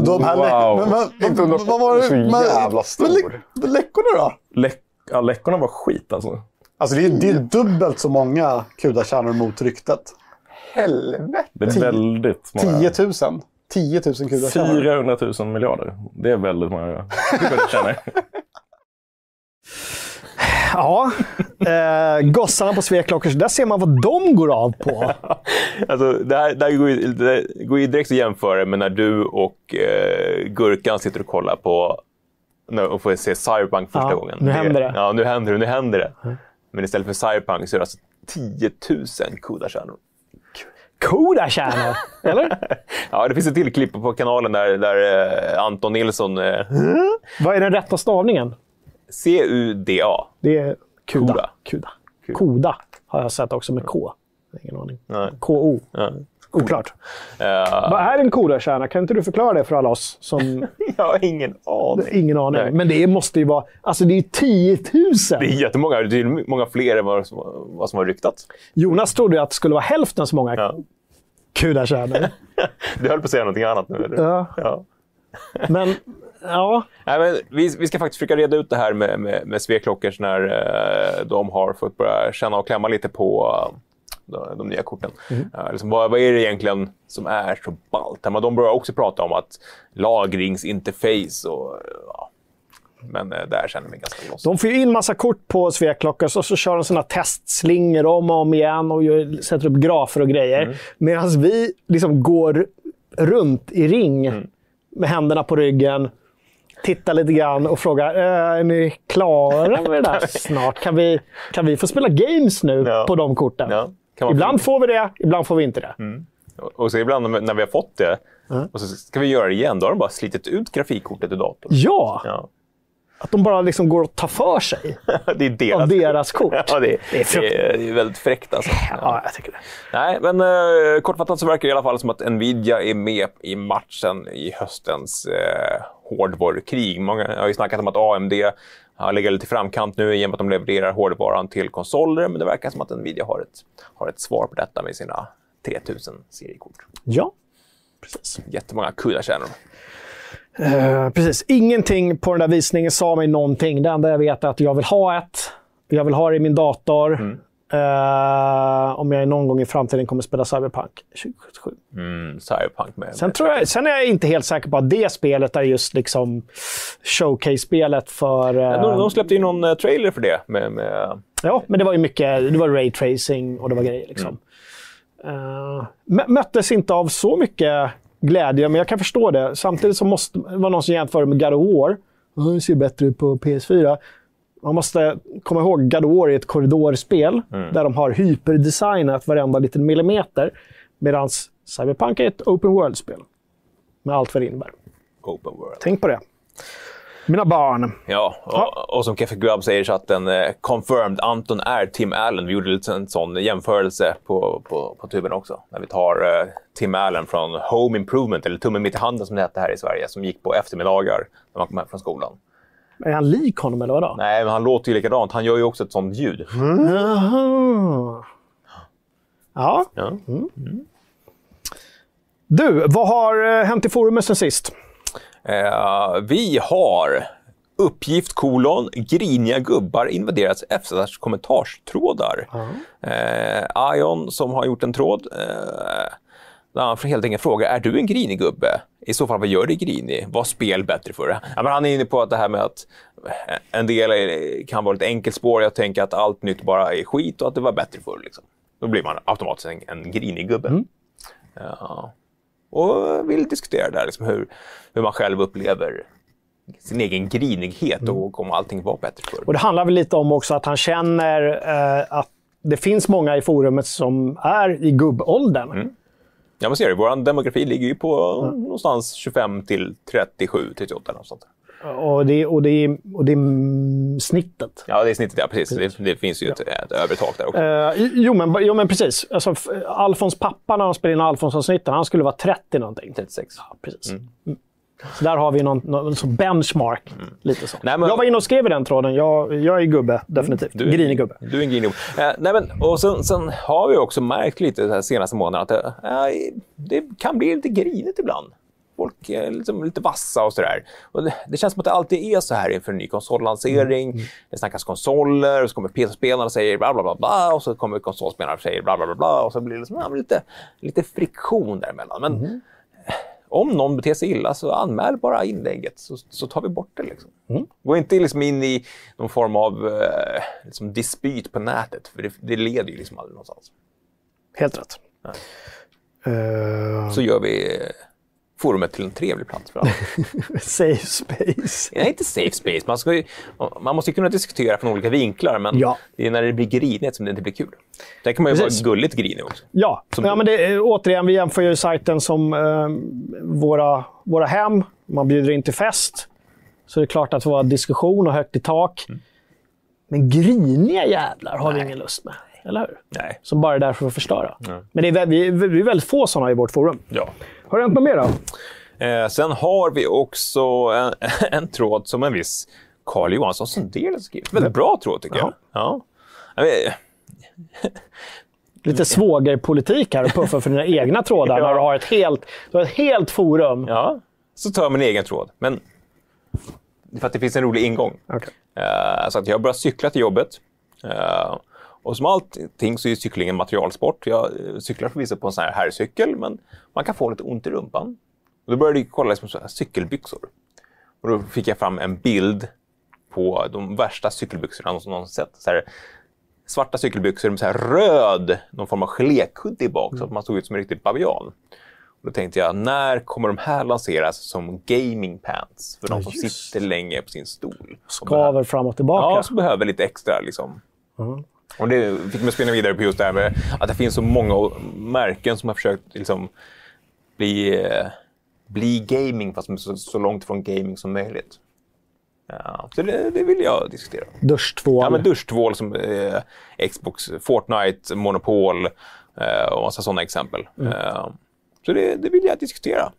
De här Wow. men, men, på vad var det? så men- jävla stor. men läck- men Läckorna då? Läck ja, läckorna var skit alltså. Alltså det är, det är dubbelt så många kudakärnor mot ryktet. Helvete! Det är väldigt många. 10 000. 10 000 kudakärnor. 400 000 miljarder. Det är väldigt många kodarkärnor. Ja, eh, gossarna på Sveklockers, där ser man vad de går av på. Alltså, det här, det här går, ju, det går ju direkt att jämföra med när du och eh, Gurkan sitter och kollar på och får se Cyberpunk första Ja, gången. nu händer det. Ja, nu händer det. Nu händer det. Men istället för Cyberpunk så är det alltså 10 000 kodakärnor. Kodakärnor, eller? Ja, det finns ett till klipp på kanalen där, där eh, Anton Nilsson... Eh, Vad är den rätta stavningen? C-U-D-A. Det är Kuda. Koda. Kuda. Koda har jag sett också med K. Ingen aning. K-O. Oklart. Eh, Vad är en kodakärna? Kan inte du förklara det för alla oss som jag har ingen aning. ingen aning. Nej. Men det måste ju vara... Alltså det är 10 000! Det är jättemånga. Det är många fler än vad som, vad som har ryktats. Jonas trodde att det skulle vara hälften så många Ja. kudakärnor. Du höll på att säga någonting annat nu, eller? Ja. ja. Men, ja. Nej, men vi, vi ska faktiskt försöka reda ut det här med, med, med Sveklockers när eh, de har fått börja känna och klämma lite på eh, de, de nya korten. Eh, liksom, vad, vad är det egentligen som är så ballt? Men de börjar också prata om att lagringsinterface och... Ja. Men eh, där känner jag mig ganska lost. De får ju in massa kort på Sveklockers och så kör de sina testslingor om och om igen och gör, sätter upp grafer och grejer. Mm. Medan vi liksom går runt i ring Mm. med händerna på ryggen, tittar lite grann och frågar "Eh, är ni klara med det där snart? Kan vi, kan vi få spela games nu Ja. på de korten? Ja, Ibland får vi det, ibland får vi inte det. Och och så ibland när vi- har fått det och så ska vi göra det igen, då har de bara slitit ut grafikkortet ur datorn. Ja, Ja. Att de bara liksom går och tar för sig det är deras, av deras kort. Ja, det, är det, är, frukt- det är väldigt fräckt alltså. Ja, jag tycker det. Nej, men eh, kortfattat så verkar det i alla fall som att Nvidia är med i matchen i höstens eh, hårdvarukrig. Många har ju snackat om att AMD har legat lite i framkant nu i och med att de levererar hårdvaran till konsoler, men det verkar som att Nvidia har ett, har ett svar på detta med sina 3000 seriekort. Ja, precis. Jättemånga kudakärnor. Eh, precis. Ingenting på den där visningen sa mig någonting. Det enda jag vet är att jag vill ha ett. Jag vill ha det i min dator. Mm. Eh, om jag någon gång i framtiden kommer spela Cyberpunk 2077. Mm, Cyberpunk med. Sen, tror jag, sen är jag inte helt säker på att det spelet är just liksom showcase-spelet för... eh, de, de släppte ju någon eh, trailer för det. Med, med, Ja, men det var ju mycket. Det var raytracing och det var grejer. Liksom. Eh, mö- möttes inte av så mycket glädje, men jag kan förstå det. Samtidigt så måste det var någon som jämförde med God of War. Det ser bättre ut på PS4. Man måste komma ihåg God of War är ett korridorspel där de har hyperdesignat varenda liten millimeter. Medan Cyberpunk är ett open world-spel. Med allt vad det innebär. Open World. Tänk på det. Mina barn. Ja, och, och som Keffe Grubb säger i chatten, eh, confirmed, Anton är Tim Allen. Vi gjorde lite en sån jämförelse på, på, på tuben också. När vi tar eh, Tim Allen från Home Improvement, eller Tummen mitt i handen som det hette här i Sverige, som gick på eftermiddagar när man kom hem från skolan. Är han lik honom eller vadå? Nej, men han låter ju likadant. Han gör ju också ett sånt ljud. Jaha. Ja. Ja. Du, vad har eh, hänt i forumet sen sist? Eh, vi har uppgift kolon griniga gubbar invaderat FZs kommentarstrådar. Eh, Ion som har gjort en tråd eh, där han helt enkelt frågar är du en grinig gubbe? I så fall vad gör dig grinig? Vad spel bättre för? Ja, men han är inne på att det här med att eh, en del är, kan vara ett enkelt spår. Jag tänker att allt nytt bara är skit och att det var bättre förr. Liksom. Då blir man automatiskt en, en grinig gubbe. Ja. Och vill diskutera där, liksom hur, hur man själv upplever sin egen grinighet och om allting var bättre förr. Och det handlar väl lite om också att han känner eh, att det finns många i forumet som är i gubbåldern. Ja, men ser du, vår demografi ligger ju på någonstans 25 till 37, 38 någonstans. Och, det, och, det, och det är mm, snittet. Ja, det är snittet, ja precis. Det, det finns ju ett, ett övre tak där också. Eh, jo, men, jo, men precis. Alltså, Alfons pappa, när han spelade in Alfons-avsnitten, han skulle vara 30 någonting. 36. Ja, precis. Mm. Så där har vi någon, någon så benchmark. Lite så. Nej, men- Jag var inne och skrev i den tråden. Jag, jag är gubbe, definitivt. Du är- Grinig gubbe. Du är en grinig gubbe. Eh, nej, men, och sen, sen har vi också märkt lite de senaste månaderna att det, eh, det kan bli lite grinigt ibland. Folk är liksom lite vassa och sådär. Och det, det känns som att det alltid är så här inför en ny konsollansering. Det snackas konsoler och så kommer PC-spelarna och säger bla bla bla bla och så kommer konsolspelarna och säger bla bla bla bla och så blir det liksom, ja, lite, lite friktion däremellan. Men eh, om någon beter sig illa så anmäl bara inlägget så, så tar vi bort det. Liksom. Gå inte liksom in i någon form av eh, liksom dispyt på nätet för det, det leder ju liksom aldrig någonstans. Helt rätt. Eh, Så gör vi forumet till en trevlig plats för alla. safe space. Nej, inte safe space. Man, ska ju, man måste ju kunna diskutera från olika vinklar, men Ja. det är när det blir grinigt som det inte blir kul. Där kan man ju Precis. vara gulligt grinig också. Ja, Som ja men det, återigen, vi jämför ju sajten som eh, våra, våra hem. Man bjuder in till fest. Så det är klart att det var diskussion och högt i tak. Men griniga jävlar har vi ingen lust med. Eller hur? Nej. Som bara är där för att förstöra. Men det är, vi, vi är väldigt få sådana i vårt forum. Ja. Har det hänt något mer då? Eh, sen har vi också en, en tråd som en viss Carl Johansson Sundell skrivit. Väldigt bra tråd tycker jag. Ja. Jag Lite svågerpolitik här och puffa för dina egna trådar Ja. när du har ett helt, du har ett helt forum. Ja, så tar jag min egen tråd. Men för att det finns en rolig ingång. Okej. Eh, så att jag börjar cykla till jobbet. Eh, och som allting så är cykling en materialsport. Jag cyklar förvisso på en sån här herrcykel, men man kan få lite ont i rumpan. Och då började jag kolla liksom så cykelbyxor. Och då fick jag fram en bild på de värsta cykelbyxorna som någonsin sett. Så här, svarta cykelbyxor med så här röd, någon form av gelékudde i bak, så att man såg ut som en riktig bavian. Och då tänkte jag, när kommer de här lanseras som gaming pants för de som just sitter länge på sin stol? och behöver- Skaver fram och tillbaka. Ja, som behöver lite extra. Liksom. Och det fick mig spinna vidare på just det här med att det finns så många märken som har försökt liksom, bli, eh, bli gaming fast så, så långt från gaming som möjligt. Ja, så det, det vill jag diskutera. Duschtvål. Ja, men duschtvål som eh, Xbox, Fortnite, Monopol eh, och massa sådana exempel. Eh, så det, det vill jag diskutera.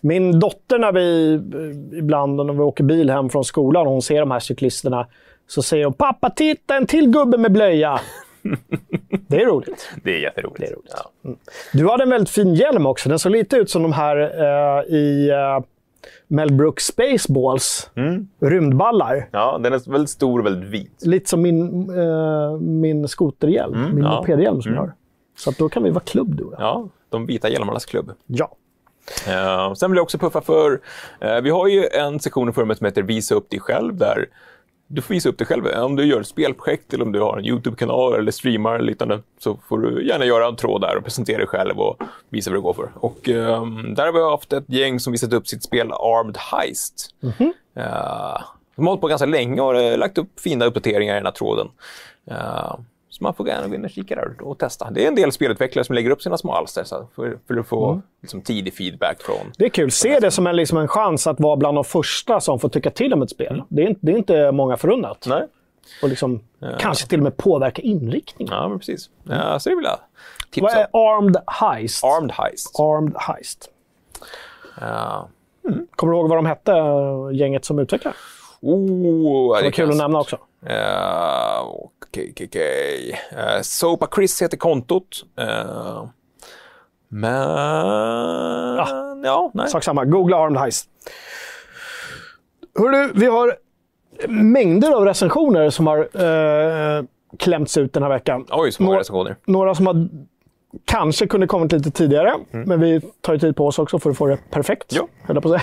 Min dotter, när vi eh, ibland när vi åker bil hem från skolan och hon ser de här cyklisterna, så säger hon “Pappa, titta en till gubbe med blöja”. det är roligt. Det är jätteroligt. Det är roligt. Ja. Du hade en väldigt fin hjälm också. Den såg lite ut som de här eh, i eh, Mel Brooks Spaceballs. Rymdballar. ja, den är väldigt stor och väldigt vit. Lite som min, eh, min skoterhjälm. min ja. mopedhjälm som jag har. Så då kan vi vara klubb du och jag. Ja, de vita hjälmarnas klubb. Ja. Eh, sen vill jag också puffa för, eh, vi har ju en sektion i forumet som heter Visa upp dig själv, där du får visa upp dig själv. Om du gör ett spelprojekt eller om du har en YouTube-kanal eller streamar eller liknande så får du gärna göra en tråd där och presentera dig själv och visa vad du går för. Och ehm, där har vi haft ett gäng som visat upp sitt spel Armed Heist. Eh, de har hållit på ganska länge och eh, lagt upp fina uppdateringar i den här tråden. Eh, så man får gärna gå in och kika där och testa. Det är en del spelutvecklare som lägger upp sina små alster för, för att få liksom, tidig feedback från Det är kul. Se det som en, liksom en chans att vara bland de första som får tycka till om ett spel. Det, är inte, det är inte många förunnat. Nej. Och liksom, kanske till och med påverka inriktningen. Ja, men precis. Ja, så det vill jag tipsa Vad är. Armed Heist? Armed Heist. Armed Heist. Ja. Kommer du ihåg vad de hette, gänget som utvecklar? Oh, Det var kul att nämna också. Uh, Eh, Sopa Chris heter kontot. Uh, men... Ja, nej. Sak samma. Googla Armed Heist. Hörru, vi har mängder av recensioner som har eh, klämts ut den här veckan. Oj, så många Några- recensioner. Några som har kanske kunde kommit lite tidigare, men vi tar ju tid på oss också för att få det perfekt. Ja. Höll på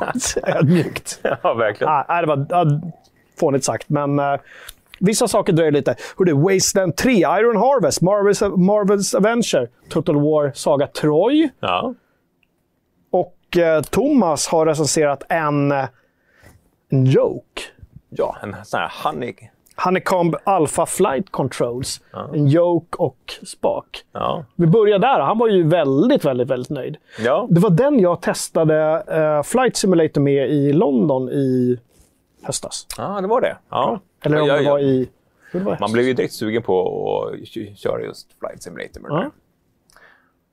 att säga. Ödmjukt. Ja, verkligen. Ah, nej, det var ja, fånigt sagt, men eh, vissa saker dröjer lite. Hur det Wasteland 3, Iron Harvest, Marvels, Marvels Avenger, Total War, Saga Troy Ja. och eh, Thomas har recenserat en en joke. Ja, en sån här honey. Honeycomb Alpha Flight Controls. En joke och spak. Ja. Vi börjar där. Han var ju väldigt, väldigt, väldigt nöjd. Ja. Det var den jag testade eh, Flight Simulator med i London i höstas. ja, det var det. Ja. Eller om Ja, det var i... det var Man blev ju direkt sugen på att köra just Flight Simulator Ja.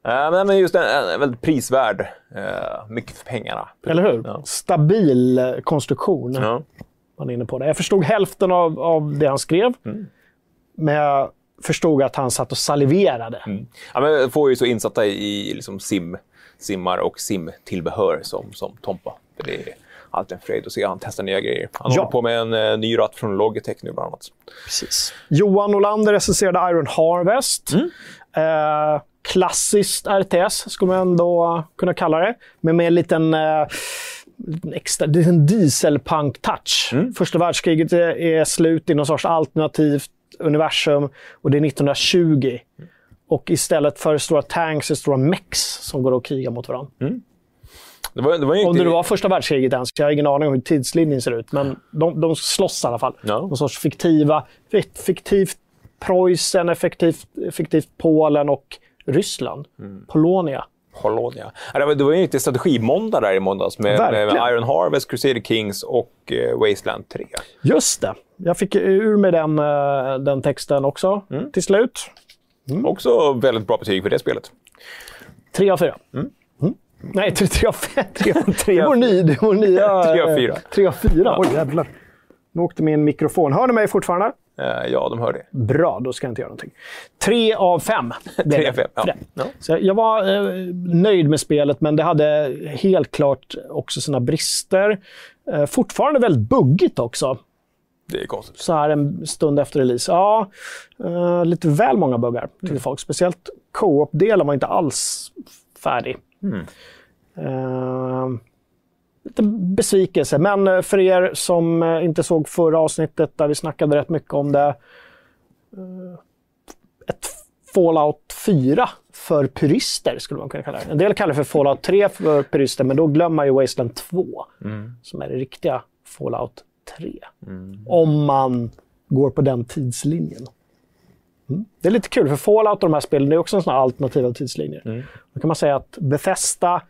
Eh, men- men just en, en väldigt prisvärd. eh, mycket för pengarna. Eller hur? Ja. Stabil eh, konstruktion. Ja. Man är inne på det. Jag förstod hälften av, av det han skrev. Mm. Men jag förstod att han satt och saliverade. Ja, men får ju så insatta i i liksom sim, simmar och simtillbehör som, som Tompa. För det är alltid en fröjd att se han testa nya grejer. Han Ja. håller på med en eh, ny ratt från Logitech nu bland annat. Precis. Johan Nolander recenserade Iron Harvest. Mm. Eh, klassiskt RTS skulle man ändå kunna kalla det. Men med en liten, eh, extra det är en dieselpunk-touch. Mm. Första världskriget är, är slut i någon sorts alternativt universum och det är 1920. Och istället för stora tanks är stora mex som går och krigar mot varandra. Det var, det var ju Om inte... det var första världskriget ens, jag har ingen aning om hur tidslinjen ser ut, men de, de slåss i alla fall. Ja. Någon sorts fiktiva, fikt- fiktivt Preussen, effektivt, effektivt Polen och Ryssland. Mm. Polonia. Polonia. Det var, ju inte strategimåndag där i måndags med, med, Iron Harvest, Crusader Kings och eh, Wasteland 3. Just det. Jag fick ur med den, eh, den texten också Mm. till slut. Också väldigt bra betyg för det spelet. Tre av fyra. Mm. Nej, tre, tre av fem. Tre, tre, det var ny, det var nya... Tre av eh, fyra. Tre av fyra. Oj, jävlar. Nu åkte min mikrofon. Hör ni mig fortfarande? Eh, ja, de hör det. Bra, då ska jag inte göra någonting. Tre av fem. Tre av fem, ja. Så jag var eh, nöjd med spelet, men det hade helt klart också sina brister. Eh, fortfarande väldigt buggigt också, Det är konstigt. så här en stund efter release. Ja, eh, lite väl många buggar till Mm. folk. Speciellt co-op-delen var inte alls färdig. Mm. Eh, lite besvikelse, men eh, för er som eh, inte såg förra avsnittet där vi snackade rätt mycket om det. eh, Ett Fallout 4 för purister skulle man kunna kalla det. En del kallar det för Fallout 3 för purister, men då glömmer man ju Wasteland 2 som är det riktiga Fallout 3. Om man går på den tidslinjen. Mm. Det är lite kul, för Fallout och de här spelen är också en sån här alternativa tidslinjer. Då kan man säga att Bethesda,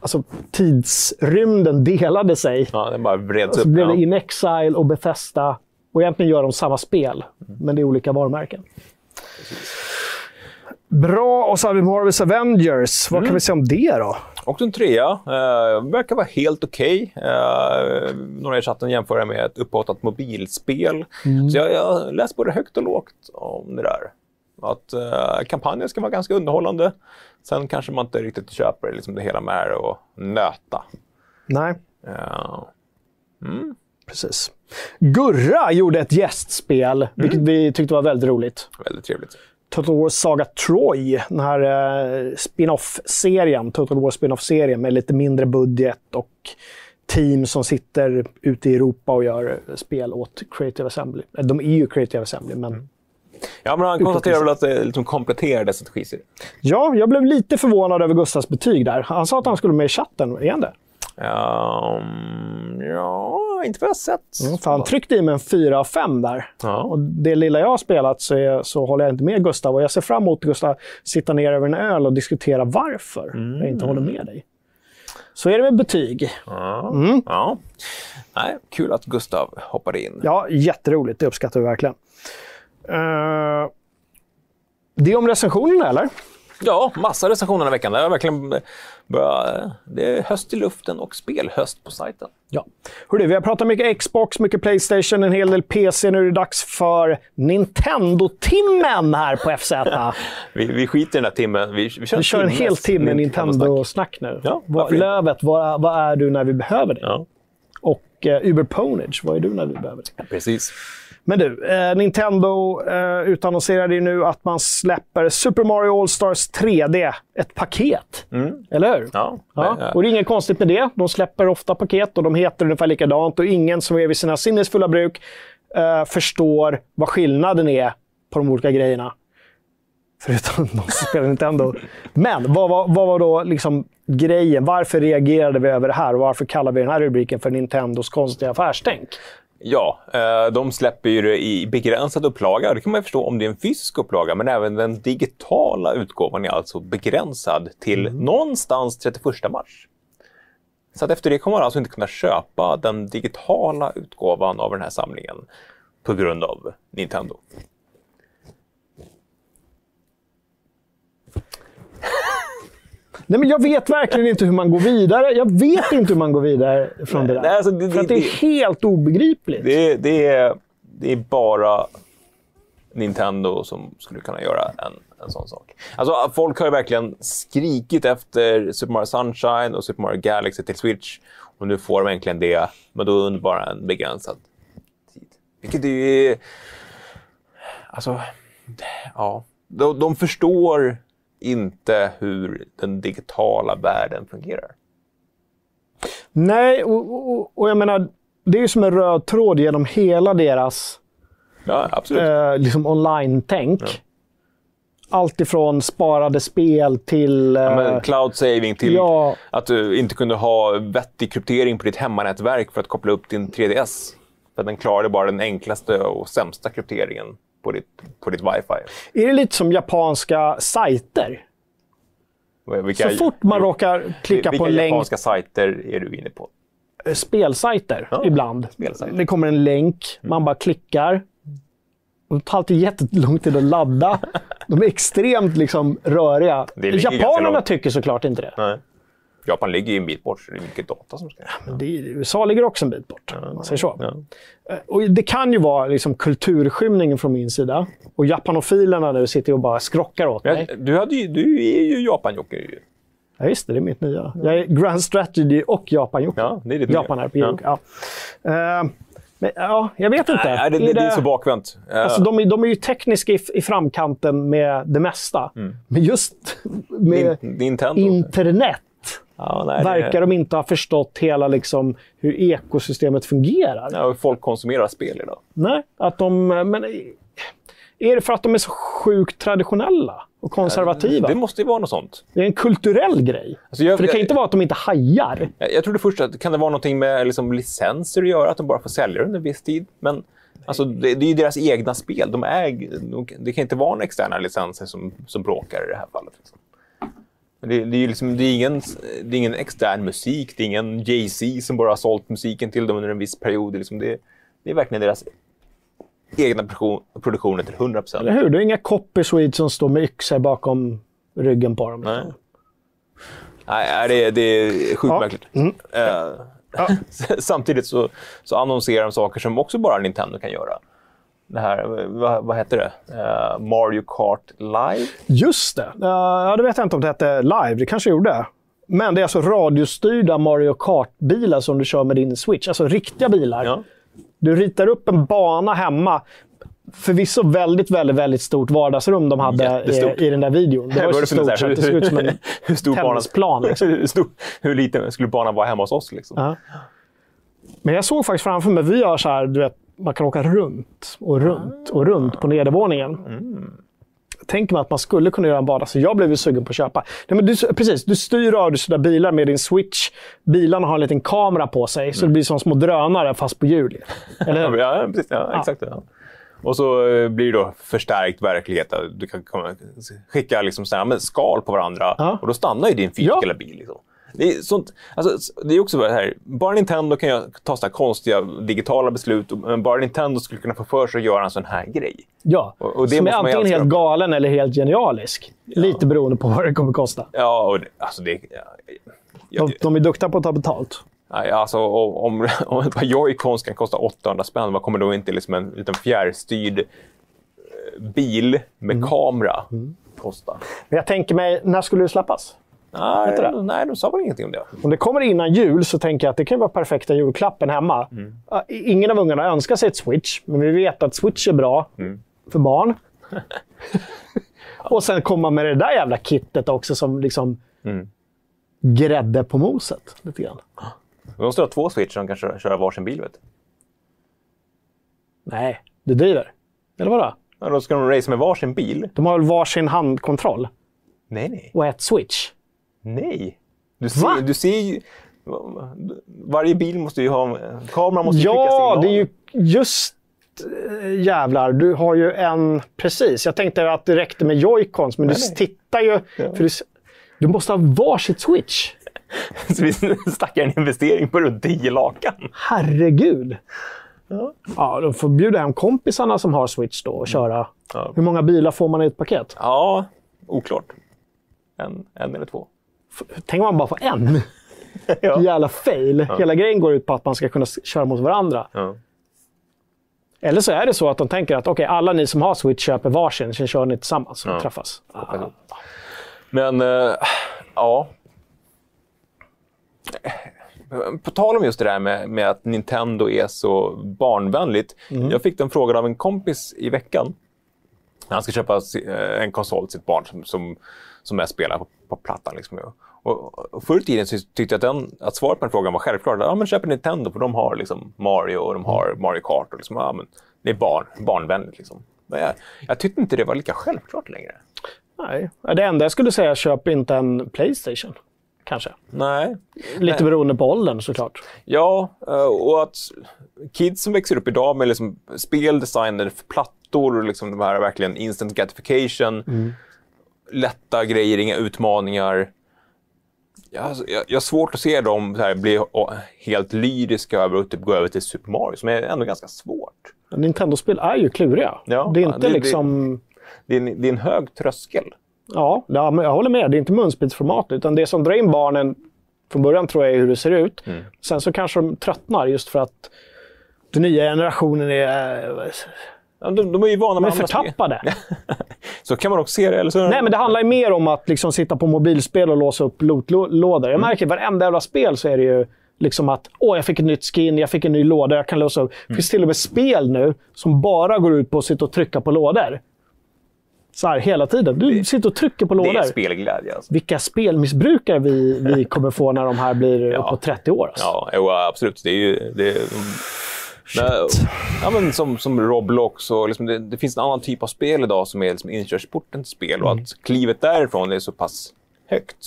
alltså tidsrymden delade sig. Ja, den bara vreds Så upp. blev ja. det In Exile och Bethesda. Och egentligen gör de samma spel, men det är olika varumärken. Bra, och så har vi Marvels Avengers. Vad kan vi säga om det då? Också en trea. Uh, verkar vara helt okej. Eh, några i chatten jämför med ett upphottat mobilspel. Mm. Så jag, jag läst både högt och lågt om det där. Att uh, kampanjen ska vara ganska underhållande. Sen kanske man inte riktigt köper liksom det hela med att nöta. Nej, Eh, precis. Gurra gjorde ett gästspel, vilket vi tyckte var väldigt roligt. väldigt trevligt. Total War Saga Troy, den här eh, spin-off-serien, Total War spin-off-serien med lite mindre budget och team som sitter ute i Europa och gör spel åt Creative Assembly. Eh, De är ju Creative Assembly, men Ja, men han konstaterar väl att det liksom kompletterar dessa strategiserier. ja, jag blev lite förvånad över Gustavs betyg där. Han sa att han skulle med i chatten, igen det? Um, ja, inte vad jag sett. För han tryckte i mig en 4 av 5 där. Ja. Och det lilla jag har spelat så, är, så håller jag inte med Gustav. Och jag ser fram emot Gustav sitta ner över en öl och diskutera varför jag inte håller med dig. Så är det med betyg. Ja. ja. Nej, kul att Gustav hoppade in. Ja, jätteroligt. Det uppskattar vi verkligen. Uh, det är om recensionerna, eller? Ja, massa recensioner den här veckan. Det är verkligen börjat, det är höst i luften och spelhöst på sajten. Ja. Hörru, vi har pratat mycket Xbox, mycket Playstation, en hel del PC. Nu är det dags för Nintendo-timmen här på FZ. Vi, vi skiter i den här timmen. Vi, vi kör, Vi kör en hel timme Nintendo-snack. Nu. Ja, vad? Lövet, vad, vad är du när vi behöver dig? Ja, Och uh, Uber Ponage, vad är du när vi behöver dig? precis. Men du, eh, Nintendo eh, utannonserade ju nu att man släpper Super Mario All-Stars 3D, ett paket. Eller hur? Mm. Ja, Ja, eh, och det är inget konstigt med det. De släpper ofta paket och de heter ungefär likadant och ingen som är vid sina sinnesfulla bruk eh, förstår vad skillnaden är på de olika grejerna. Förutom de som spelar Nintendo. Men vad var, vad var då liksom grejen? Varför reagerade vi över det här och varför kallar vi den här rubriken för Nintendos konstiga affärstänk? Ja, eh, de släpper ju det i begränsad upplaga. Det kan man ju förstå om det är en fysisk upplaga, men även den digitala utgåvan är alltså begränsad till någonstans 31 mars. Så att efter det kommer man alltså inte kunna köpa den digitala utgåvan av den här samlingen på grund av Nintendo. Nej, men jag vet verkligen inte hur man går vidare. Jag vet inte hur man går vidare från det där. Nej, alltså, det- För det det- är helt obegripligt. Det, det, är, det är bara Nintendo som skulle kunna göra en, en sån sak. Alltså, folk har ju verkligen skrikit efter Super Mario Sunshine och Super Mario Galaxy till Switch. Och nu får de äntligen det, men då under bara en begränsad tid. Vilket är ju... Alltså, ja. De, de förstår inte hur den digitala världen fungerar. Nej, och, och, och jag menar, det är ju som en röd tråd genom hela deras Ja, absolut. eh, liksom online-tänk. Allt ifrån sparade spel till... Eh, Ja, cloud saving till ja. att du inte kunde ha vettig kryptering på ditt hemmanätverk för att koppla upp din 3DS. För den klarade bara den enklaste och sämsta krypteringen på ditt, på ditt wifi. Är det lite som japanska sajter? Vilka, Så fort man råkar klicka vilka på en länk, japanska sajter är du inne på? eh, spelsajter Ja, ibland. spelsajter. Det kommer en länk, man bara klickar. Det tar alltid jättelång tid att ladda. De är extremt liksom, röriga. Japanerna tycker såklart inte det. Nej. Japan ligger ju en bit bort, så det är mycket data som ska... Det är, USA ligger också en bit bort, om man säger så. Ja. Eh, Och det kan ju vara liksom kulturskymningen från min sida. Och japanofilerna nu sitter och bara skrockar åt mig. Men Du, hade ju, du är ju Japan-Jocke. ju. Ja, just det. Det är mitt nya. Jag är Grand Strategy och japan Ja, det är ditt nya. Japan RPG. Ja. Ja. Eh, men, ja, jag vet inte. Nej, det, det, det är så bakvänt. Eh, Alltså, de, är, de är ju tekniska i, i framkanten med det mesta. Men just med Nin- Nintendo. internet ja, nej, det- verkar de inte ha förstått hela liksom, hur ekosystemet fungerar. Ja, folk konsumerar spel idag. Nej, att de... Men är det för att de är så sjukt traditionella och konservativa? Det måste ju vara något sånt. Det är en kulturell grej. Alltså jag, För det kan jag, inte vara att de inte hajar. jag, jag trodde först att kan det vara någonting med liksom, licenser att göra, att de bara får sälja under en viss tid. Men alltså, det, det är ju deras egna spel. De de- det kan inte vara några externa licenser som, som bråkar i det här fallet. Liksom. Det, det, är liksom, det, är ingen, det är ingen extern musik, det är ingen Jay-Z som bara har sålt musiken till dem under en viss period. Det, är liksom, det, det är verkligen deras egna produktion, produktioner till 100 procent. Eller hur? Det är inga copy som står med yxor bakom ryggen på dem. Nej. Nej, det, det är sjukt Ja. märkligt. Eh, Samtidigt så, så annonserar de saker som också bara Nintendo kan göra. Det här, vad, vad heter det? Eh, Mario Kart Live? Just det. Uh, ja, det vet jag inte om det hette live. Det kanske gjorde. Men det är alltså radiostyrda Mario Kart-bilar som du kör med din Switch. Alltså riktiga bilar. Ja. Du ritar upp en bana hemma. Förvisso väldigt, väldigt, väldigt stort vardagsrum de hade i, i den där videon. Det var så stort så att det såg ut som en hur stor tennisplan. Liksom. hur, stor, hur liten skulle banan vara hemma hos oss? Liksom? Ja. Men jag såg faktiskt framför mig, vi gör så här, du vet, man kan åka runt och runt och runt på nedervåningen. Tänker mig att man skulle kunna göra en bada, så jag blev ju sugen på att köpa. Nej, men du, precis, du styr sådana bilar med din switch. Bilarna har en liten kamera på sig, så det blir som små drönare fast på hjul. Eller hur? Ja, precis, ja, exakt. Ja. Och så eh, blir det då förstärkt verklighet. Du kan skicka liksom så här, men skal på varandra Ja. och då stannar ju din Ja. bil. Liksom. Det är, sånt, alltså, det är också det här, bara Nintendo kan ta så här konstiga digitala beslut, men bara Nintendo skulle kunna få för sig att göra en sån här grej. Ja, Och- och det som är antingen helt då. galen eller helt genialisk. Lite beroende på vad det kommer kosta. Ja, och det, alltså det... Ja, ja, De, de är duktiga på att ta betalt. Nej, alltså, om, om ett par Joy-Cons kan kosta 800 spänn, vad kommer då inte liksom en liten fjärrstyrd eh, bil med Mm. kamera kosta? Men jag tänker mig, när skulle det släppas? Nej, Vet du det? nej, de sa väl ingenting om det. Om det kommer innan jul så tänker jag att det kan vara perfekta julklappen hemma. Mm. Ingen av ungarna önskar sig ett Switch, men vi vet att Switch är bra Mm. för barn. och sen komma med det där jävla kittet också som liksom Mm. grädde på moset. Lite grann. De måste ha två Switch som kan köra, köra varsin bil. Vet du. Nej, det driver. Eller vadå? Ja, Då ska de racea med varsin bil? De har väl varsin handkontroll Nej, nej. och ett switch. Nej. Du Va? ser, du ser ju... Varje bil måste ju ha... Kameran måste ju skicka Ja, signaler. det är ju just eh, jävlar. Du har ju en... Precis. Jag tänkte att det räckte med joycons, men du nej. tittar ju... För du, du måste ha varsitt switch. Så vi snackar en investering på runt 10 lakan. Herregud. Ja, de får bjuda hem kompisarna som har switch då och köra. Ja. Hur många bilar får man i ett paket? Ja, oklart. En, en eller två. Tänk om man bara får en. Ja. Jävla fail. Hela grejen går ut på att man ska kunna köra mot varandra. Ja. Eller så är det så att de tänker att okej, alla ni som har switch köper varsin, sen kör ni tillsammans och Ja. träffas. Ah. Men, eh, ja. På tal om just det där med, med att Nintendo är så barnvänligt. Jag fick den frågan av en kompis i veckan. Han ska köpa eh, en konsol till sitt barn som, som, som mest spelar på, på plattan. Liksom. Och, och förr i tiden tyckte jag att, den, att svaret på den frågan var självklart. Ja, men köp en Nintendo för de har liksom Mario och de har Mario Kart. Och liksom, ja, men det är barn, barnvänligt. Liksom. Men jag, jag tyckte inte det var lika självklart längre. Nej. Det enda jag skulle säga, köp inte en Playstation. Kanske. Nej, Lite beroende på åldern såklart. Ja, eh, och att kids som växer upp idag med liksom spel designade för plattor och liksom de här verkligen instant gratification, lätta grejer, inga utmaningar. Jag, jag, jag har svårt att se dem här, bli helt lyriska över att typ gå över till Super Mario, som är ändå ganska svårt. Nintendo-spel är ju kluriga. Ja, det är inte det- det- liksom... Det är en, det är en hög tröskel. Ja, ja, men jag håller med. Det är inte munspelsformat, utan det som drar in barnen från början tror jag är hur det ser ut. Mm. Sen så kanske de tröttnar just för att den nya generationen är, Ja, De, de är ju vana med förtappade. Så kan man också se det. Eller så, Nej, men det handlar ju mer om att liksom sitta på mobilspel och låsa upp lootlådor. Jag märker i varenda jävla spel så är det ju liksom att åh, jag fick ett nytt skin, jag fick en ny låda, jag kan låsa upp. Det finns till och med spel nu som bara går ut på att sitta och trycka på lådor. Så här hela tiden. Du sitter och trycker på det lådor. är spelglädje. Alltså. Vilka spelmissbrukare vi, vi kommer få när de här blir Ja. uppåt 30 år. Alltså. Ja, jo, absolut. Det är ju... Det men, ja, men som, som Roblox och liksom det, det finns en annan typ av spel idag som är liksom inkörsporten till spel och att klivet därifrån är så pass högt.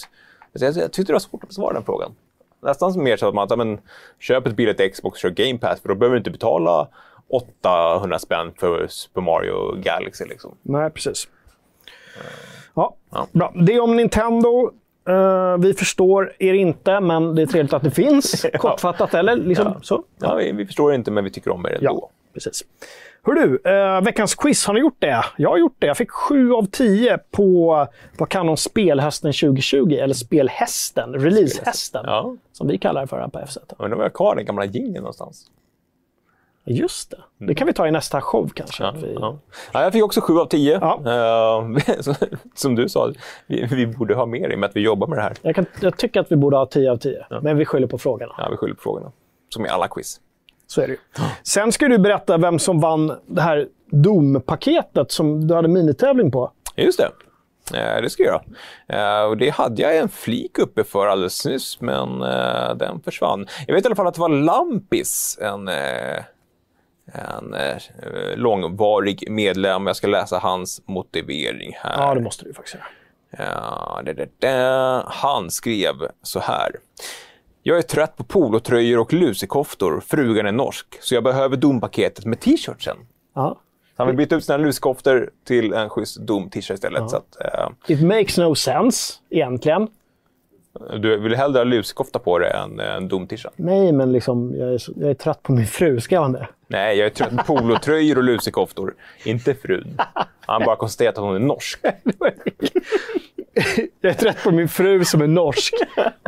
Så jag, jag tyckte det var svårt att besvara den frågan. Nästan som mer så att man ja, men, köp ett billigt Xbox och kör Game Pass för då behöver du inte betala 800 spänn för Super Mario Galaxy. Liksom. Nej, precis. Ja, Ja. Bra. Det är om Nintendo. Eh, vi förstår er inte, men det är trevligt att det finns. Kortfattat, eller? Liksom, Ja. så. Ja, vi, vi förstår inte, men vi tycker om er ändå. Ja, precis. Hör du, eh, veckans quiz, har ni gjort det? Jag har gjort det. Jag fick 7 av 10 på vad kan om spelhösten 2020, eller spelhästen, releasehästen, Ja. som vi kallar det för här på FZ. Undrar om jag har kvar den gamla jingeln någonstans. Just det. Det kan vi ta i nästa show kanske. Ja, vi... ja. Ja, jag fick också 7 av 10. Ja. Eh, som du sa, vi, vi borde ha mer i och med att vi jobbar med det här. Jag, kan, jag tycker att vi borde ha 10 av 10, men vi skyller på frågorna. Ja, vi skyller på frågorna. Som i alla quiz. Så är det ju. Sen ska du berätta vem som vann det här Doom-paketet som du hade minitävling på. Just det. Eh, det ska jag göra. Eh, och det hade jag en flik uppe för alldeles nyss, men den försvann. Jag vet i alla fall att det var Lampis, en, en eh, långvarig medlem. Jag ska läsa hans motivering här. Ja, det måste du faktiskt göra. Ja, det, det, det. Han skrev så här. Jag är trött på polotröjor och lusekoftor. Frugan är norsk, så jag behöver dompaketet med t-shirtsen. Ja. Han vill byta ut sina lusekoftor till en schysst dom-t-shirt istället. Så att, eh, It makes no sense, egentligen. Du vill hellre ha lusekofta på dig än eh, en dom-t-shirt? Nej, men liksom, jag, är, jag är trött på min fru. Ska han det? Nej, jag är trött på polotröjor och lusekoftor. Inte frun. Han bara konstaterat att hon är norsk. Jag är trött på min fru som är norsk.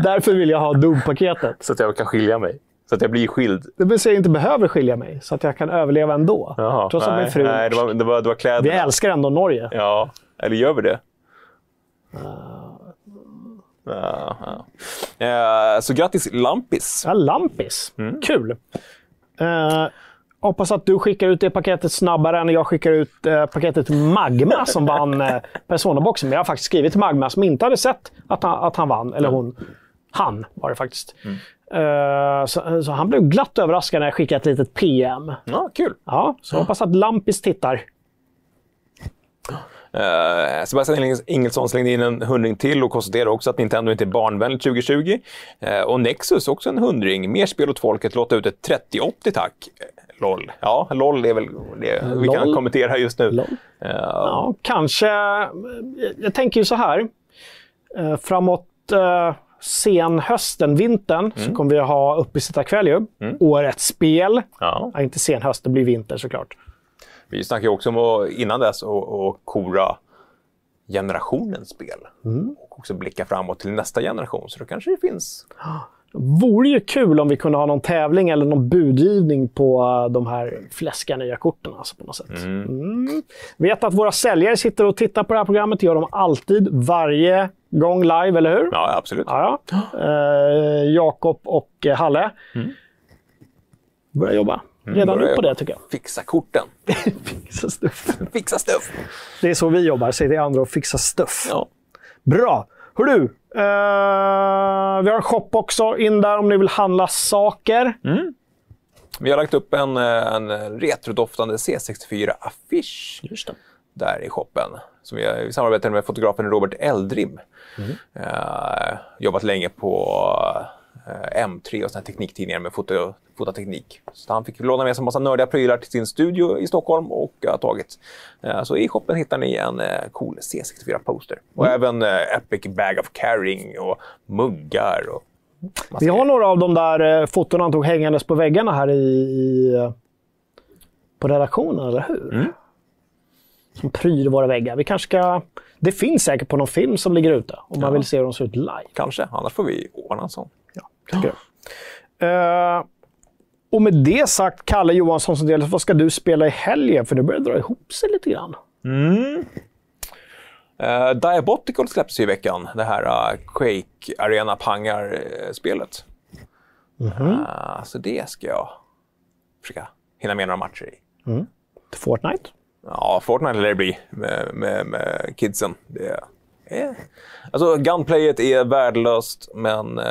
Därför vill jag ha Doom-paketet. Så att jag kan skilja mig. Så att jag blir skild. Det vill säga att jag inte behöver skilja mig, så att jag kan överleva ändå. Jaha, Trots att nej, min fru nej, det var, det var, det var kläderna. Vi älskar ändå Norge. Ja, eller gör vi det? Ja, ja. Eh, så grattis Lampis. Ja, Lampis. Mm. Kul. Eh, hoppas att du skickar ut det paketet snabbare än jag skickar ut eh, paketet Magma som vann eh, Persona-boxen. Men jag har faktiskt skrivit till Magma som inte hade sett att han, att han vann. Eller hon. Han var det faktiskt. Mm. Eh, så, så han blev glatt överraskad när jag skickade ett litet PM. Ja, kul. Ja, så hoppas att Lampis tittar. Uh, Sebastian Ingelsson slängde in en hundring till och konstaterade också att Nintendo inte är barnvänligt 2020. Uh, och Nexus också en hundring. Mer spel åt folket, låta ut ett 3080 tack. Eh, LOL. Ja, LOL är väl det vi kan LOL. kommentera just nu. Uh, Ja, kanske. Jag tänker ju så här. Eh, framåt eh, senhösten, vintern, så kommer vi ha uppesittarkväll ju. Årets spel. ja. Ja, inte senhöst, det blir vinter såklart. Vi snackade ju också om att innan dess att kora generationens spel. Och också blicka framåt till nästa generation. Så då kanske det finns Vore ju kul om vi kunde ha någon tävling eller någon budgivning på eh, de här fläskiga nya korten. Alltså, på något sätt. Mm. Vet att våra säljare sitter och tittar på det här programmet. Det gör de alltid, varje gång live, eller hur? Ja, absolut. Ja, ja. Eh, Jakob och Halle börjar jobba. Redan nu på det tycker jag. Fixa korten. Fixa stuff. Fixa stuff. Det är så vi jobbar. Säg till andra att fixa stuff. Ja. Bra! Hör du, eh, vi har en shop också. In där om ni vill handla saker. Vi har lagt upp en, eh, en retrodoftande C64-affisch Just det. där i shoppen. Som vi, vi samarbetar med fotografen Robert Eldrim. Eh, jobbat länge på eh, M3 och såna tekniktidningar med foto, fototeknik. Så han fick låna med sig en massa nördiga prylar till sin studio i Stockholm och har tagit. Eh, så i shoppen hittar ni en eh, cool C64-poster. Och även eh, Epic Bag of Carrying och muggar. Och Vi har några av de där eh, fotona han tog hängandes på väggarna här i, i eh, på redaktionen, eller hur? Som pryder våra väggar. Vi kanske ska... Det finns säkert på någon film som ligger ute, om man vill se hur de ser ut live. Kanske, annars får vi ordna en sån. Tycker jag. Eh, och med det sagt, Kalle Johansson som delar, vad ska du spela i helgen? För det börjar dra ihop sig lite grann. Uh, Diabotical släpptes ju i veckan, det här uh, Quake Arena Pangar-spelet. Eh, så det ska jag försöka hinna med några matcher i. Till Fortnite. Ja, Fortnite lär det bli med, med, med kidsen. Det är... Alltså, gunplayet är värdelöst, men uh,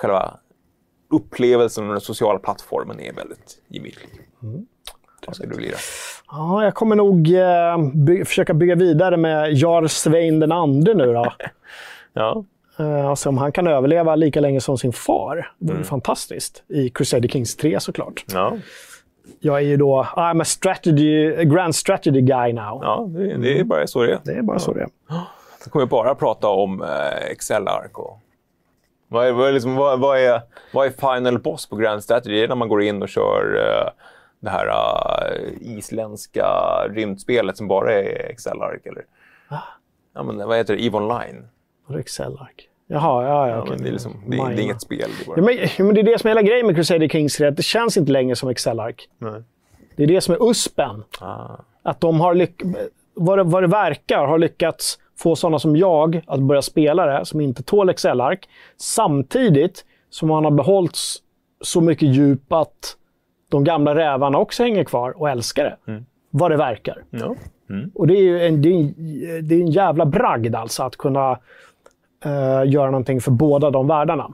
själva upplevelsen och den sociala plattformen är väldigt gemytlig. Vad ska du lira? Ja, jag kommer nog eh, by- försöka bygga vidare med Jarl Svein den andre nu då. Ja. Eh, alltså om han kan överleva lika länge som sin far. Det vore fantastiskt. I Crusader Kings 3 såklart. Ja, Jag är ju då, I'm a strategy, a grand strategy guy now. ja det, det är bara så det är. Det är bara så det är. Så kommer bara prata om eh, Excel-ark. Och... Vad, är, vad, är liksom, vad, vad, är, vad är final boss på Grand Strategy? Det är när man går in och kör eh, det här eh, isländska rymdspelet som bara är Excel-ark. Eller? Ja, men, vad heter det? EVE Online. Du Excel-ark? Jaha, ja, ja. Ja, okej. men det, är liksom, det, är- det är inget spel. Det. Ja, men, ja, men det är det som är hela grejen med Crusader Kings 3. att Det känns inte längre som Excel-ark. Det är det som är USPen. Ah. Att de har lyck- vad, vad det verkar har lyckats få sådana som jag att börja spela det, som inte tål Excel-ark. Samtidigt som man har behållit så mycket djup att de gamla rävarna också hänger kvar och älskar det. Vad det verkar. Ja. Och det är ju en, det är en, det är en jävla bragd alltså att kunna eh, göra någonting för båda de världarna.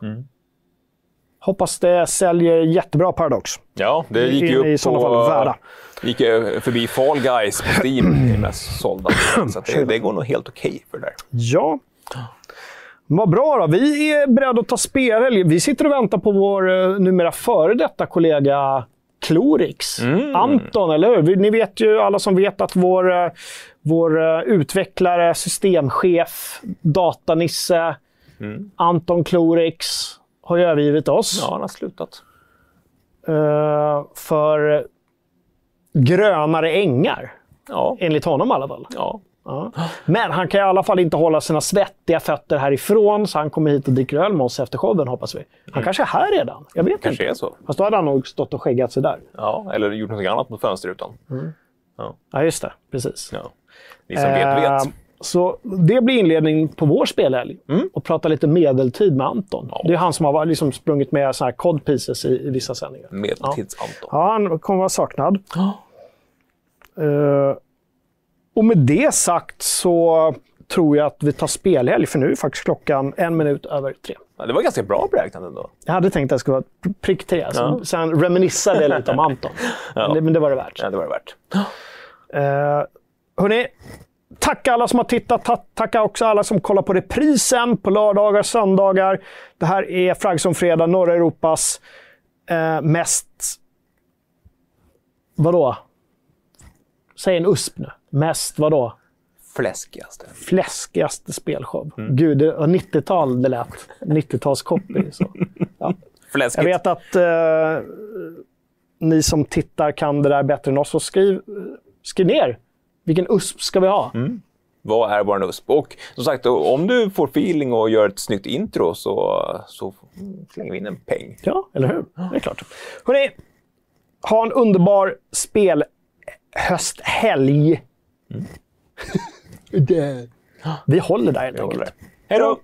Hoppas det säljer jättebra Paradox. ja, det gick ju upp i sådana fall värda. gick förbi Fall Guys på Steam, det mest sålda. Så det, det går nog helt okej för det där. Ja. Vad bra då. Vi är beredda att ta spelhelg. Vi sitter och väntar på vår eh, numera före detta kollega Klorix. Anton, eller hur? Ni vet ju, alla som vet att vår, eh, vår eh, utvecklare, systemchef, datanisse Anton Klorix har ju övergivit oss. Ja, han har slutat. eh, för grönare ängar. Ja, Enligt honom i alla fall. ja. Ja. Men han kan i alla fall inte hålla sina svettiga fötter härifrån, så han kommer hit och dricker öl med oss efter showen, hoppas vi. Han kanske är här redan. Jag vet Kanske inte. är så. Fast då hade han nog stått och skäggat sig där. Ja, eller gjort något annat mot fönsterrutan. Ja, just det. Precis. Ja. Ni som vet, vet. Så det blir inledning på vår spelhelg. Och prata lite medeltid med Anton. Det är han som har liksom sprungit med såna här cod pieces i, i vissa sändningar. Medeltids-Anton. Ja, han kommer vara saknad. Eh, och med det sagt så tror jag att vi tar spelhelg, för nu är faktiskt klockan en minut över tre. Ja, det var ganska bra beräknat ändå. Jag hade tänkt att det skulle vara pr- prick tre, så sen reminissade jag lite om Anton. Men, det, men det var det värt. Ja, det var det värt. Uh, hörni, tacka alla som har tittat. Ta tacka också alla som kollar på reprisen på lördagar och söndagar. Det här är Fraggson Fredag, norra Europas eh, mest... Vadå? Säg en USP nu. Mest vadå? Fläskigaste. Fläskigaste spelshow. Gud, det var 90-tal det lät. 90-talscopy. så. Ja. Fläskigt. Jag vet att eh, ni som tittar kan det där bättre än oss, så skriv, skriv ner. Vilken USP ska vi ha? Vad är vår USP? Och som sagt, om du får feeling och gör ett snyggt intro så, så slänger vi in en peng. Ja, eller hur? Det är klart. Hörrni, ha en underbar spelhösthelg. Det- Vi håller där helt enkelt. Hej då!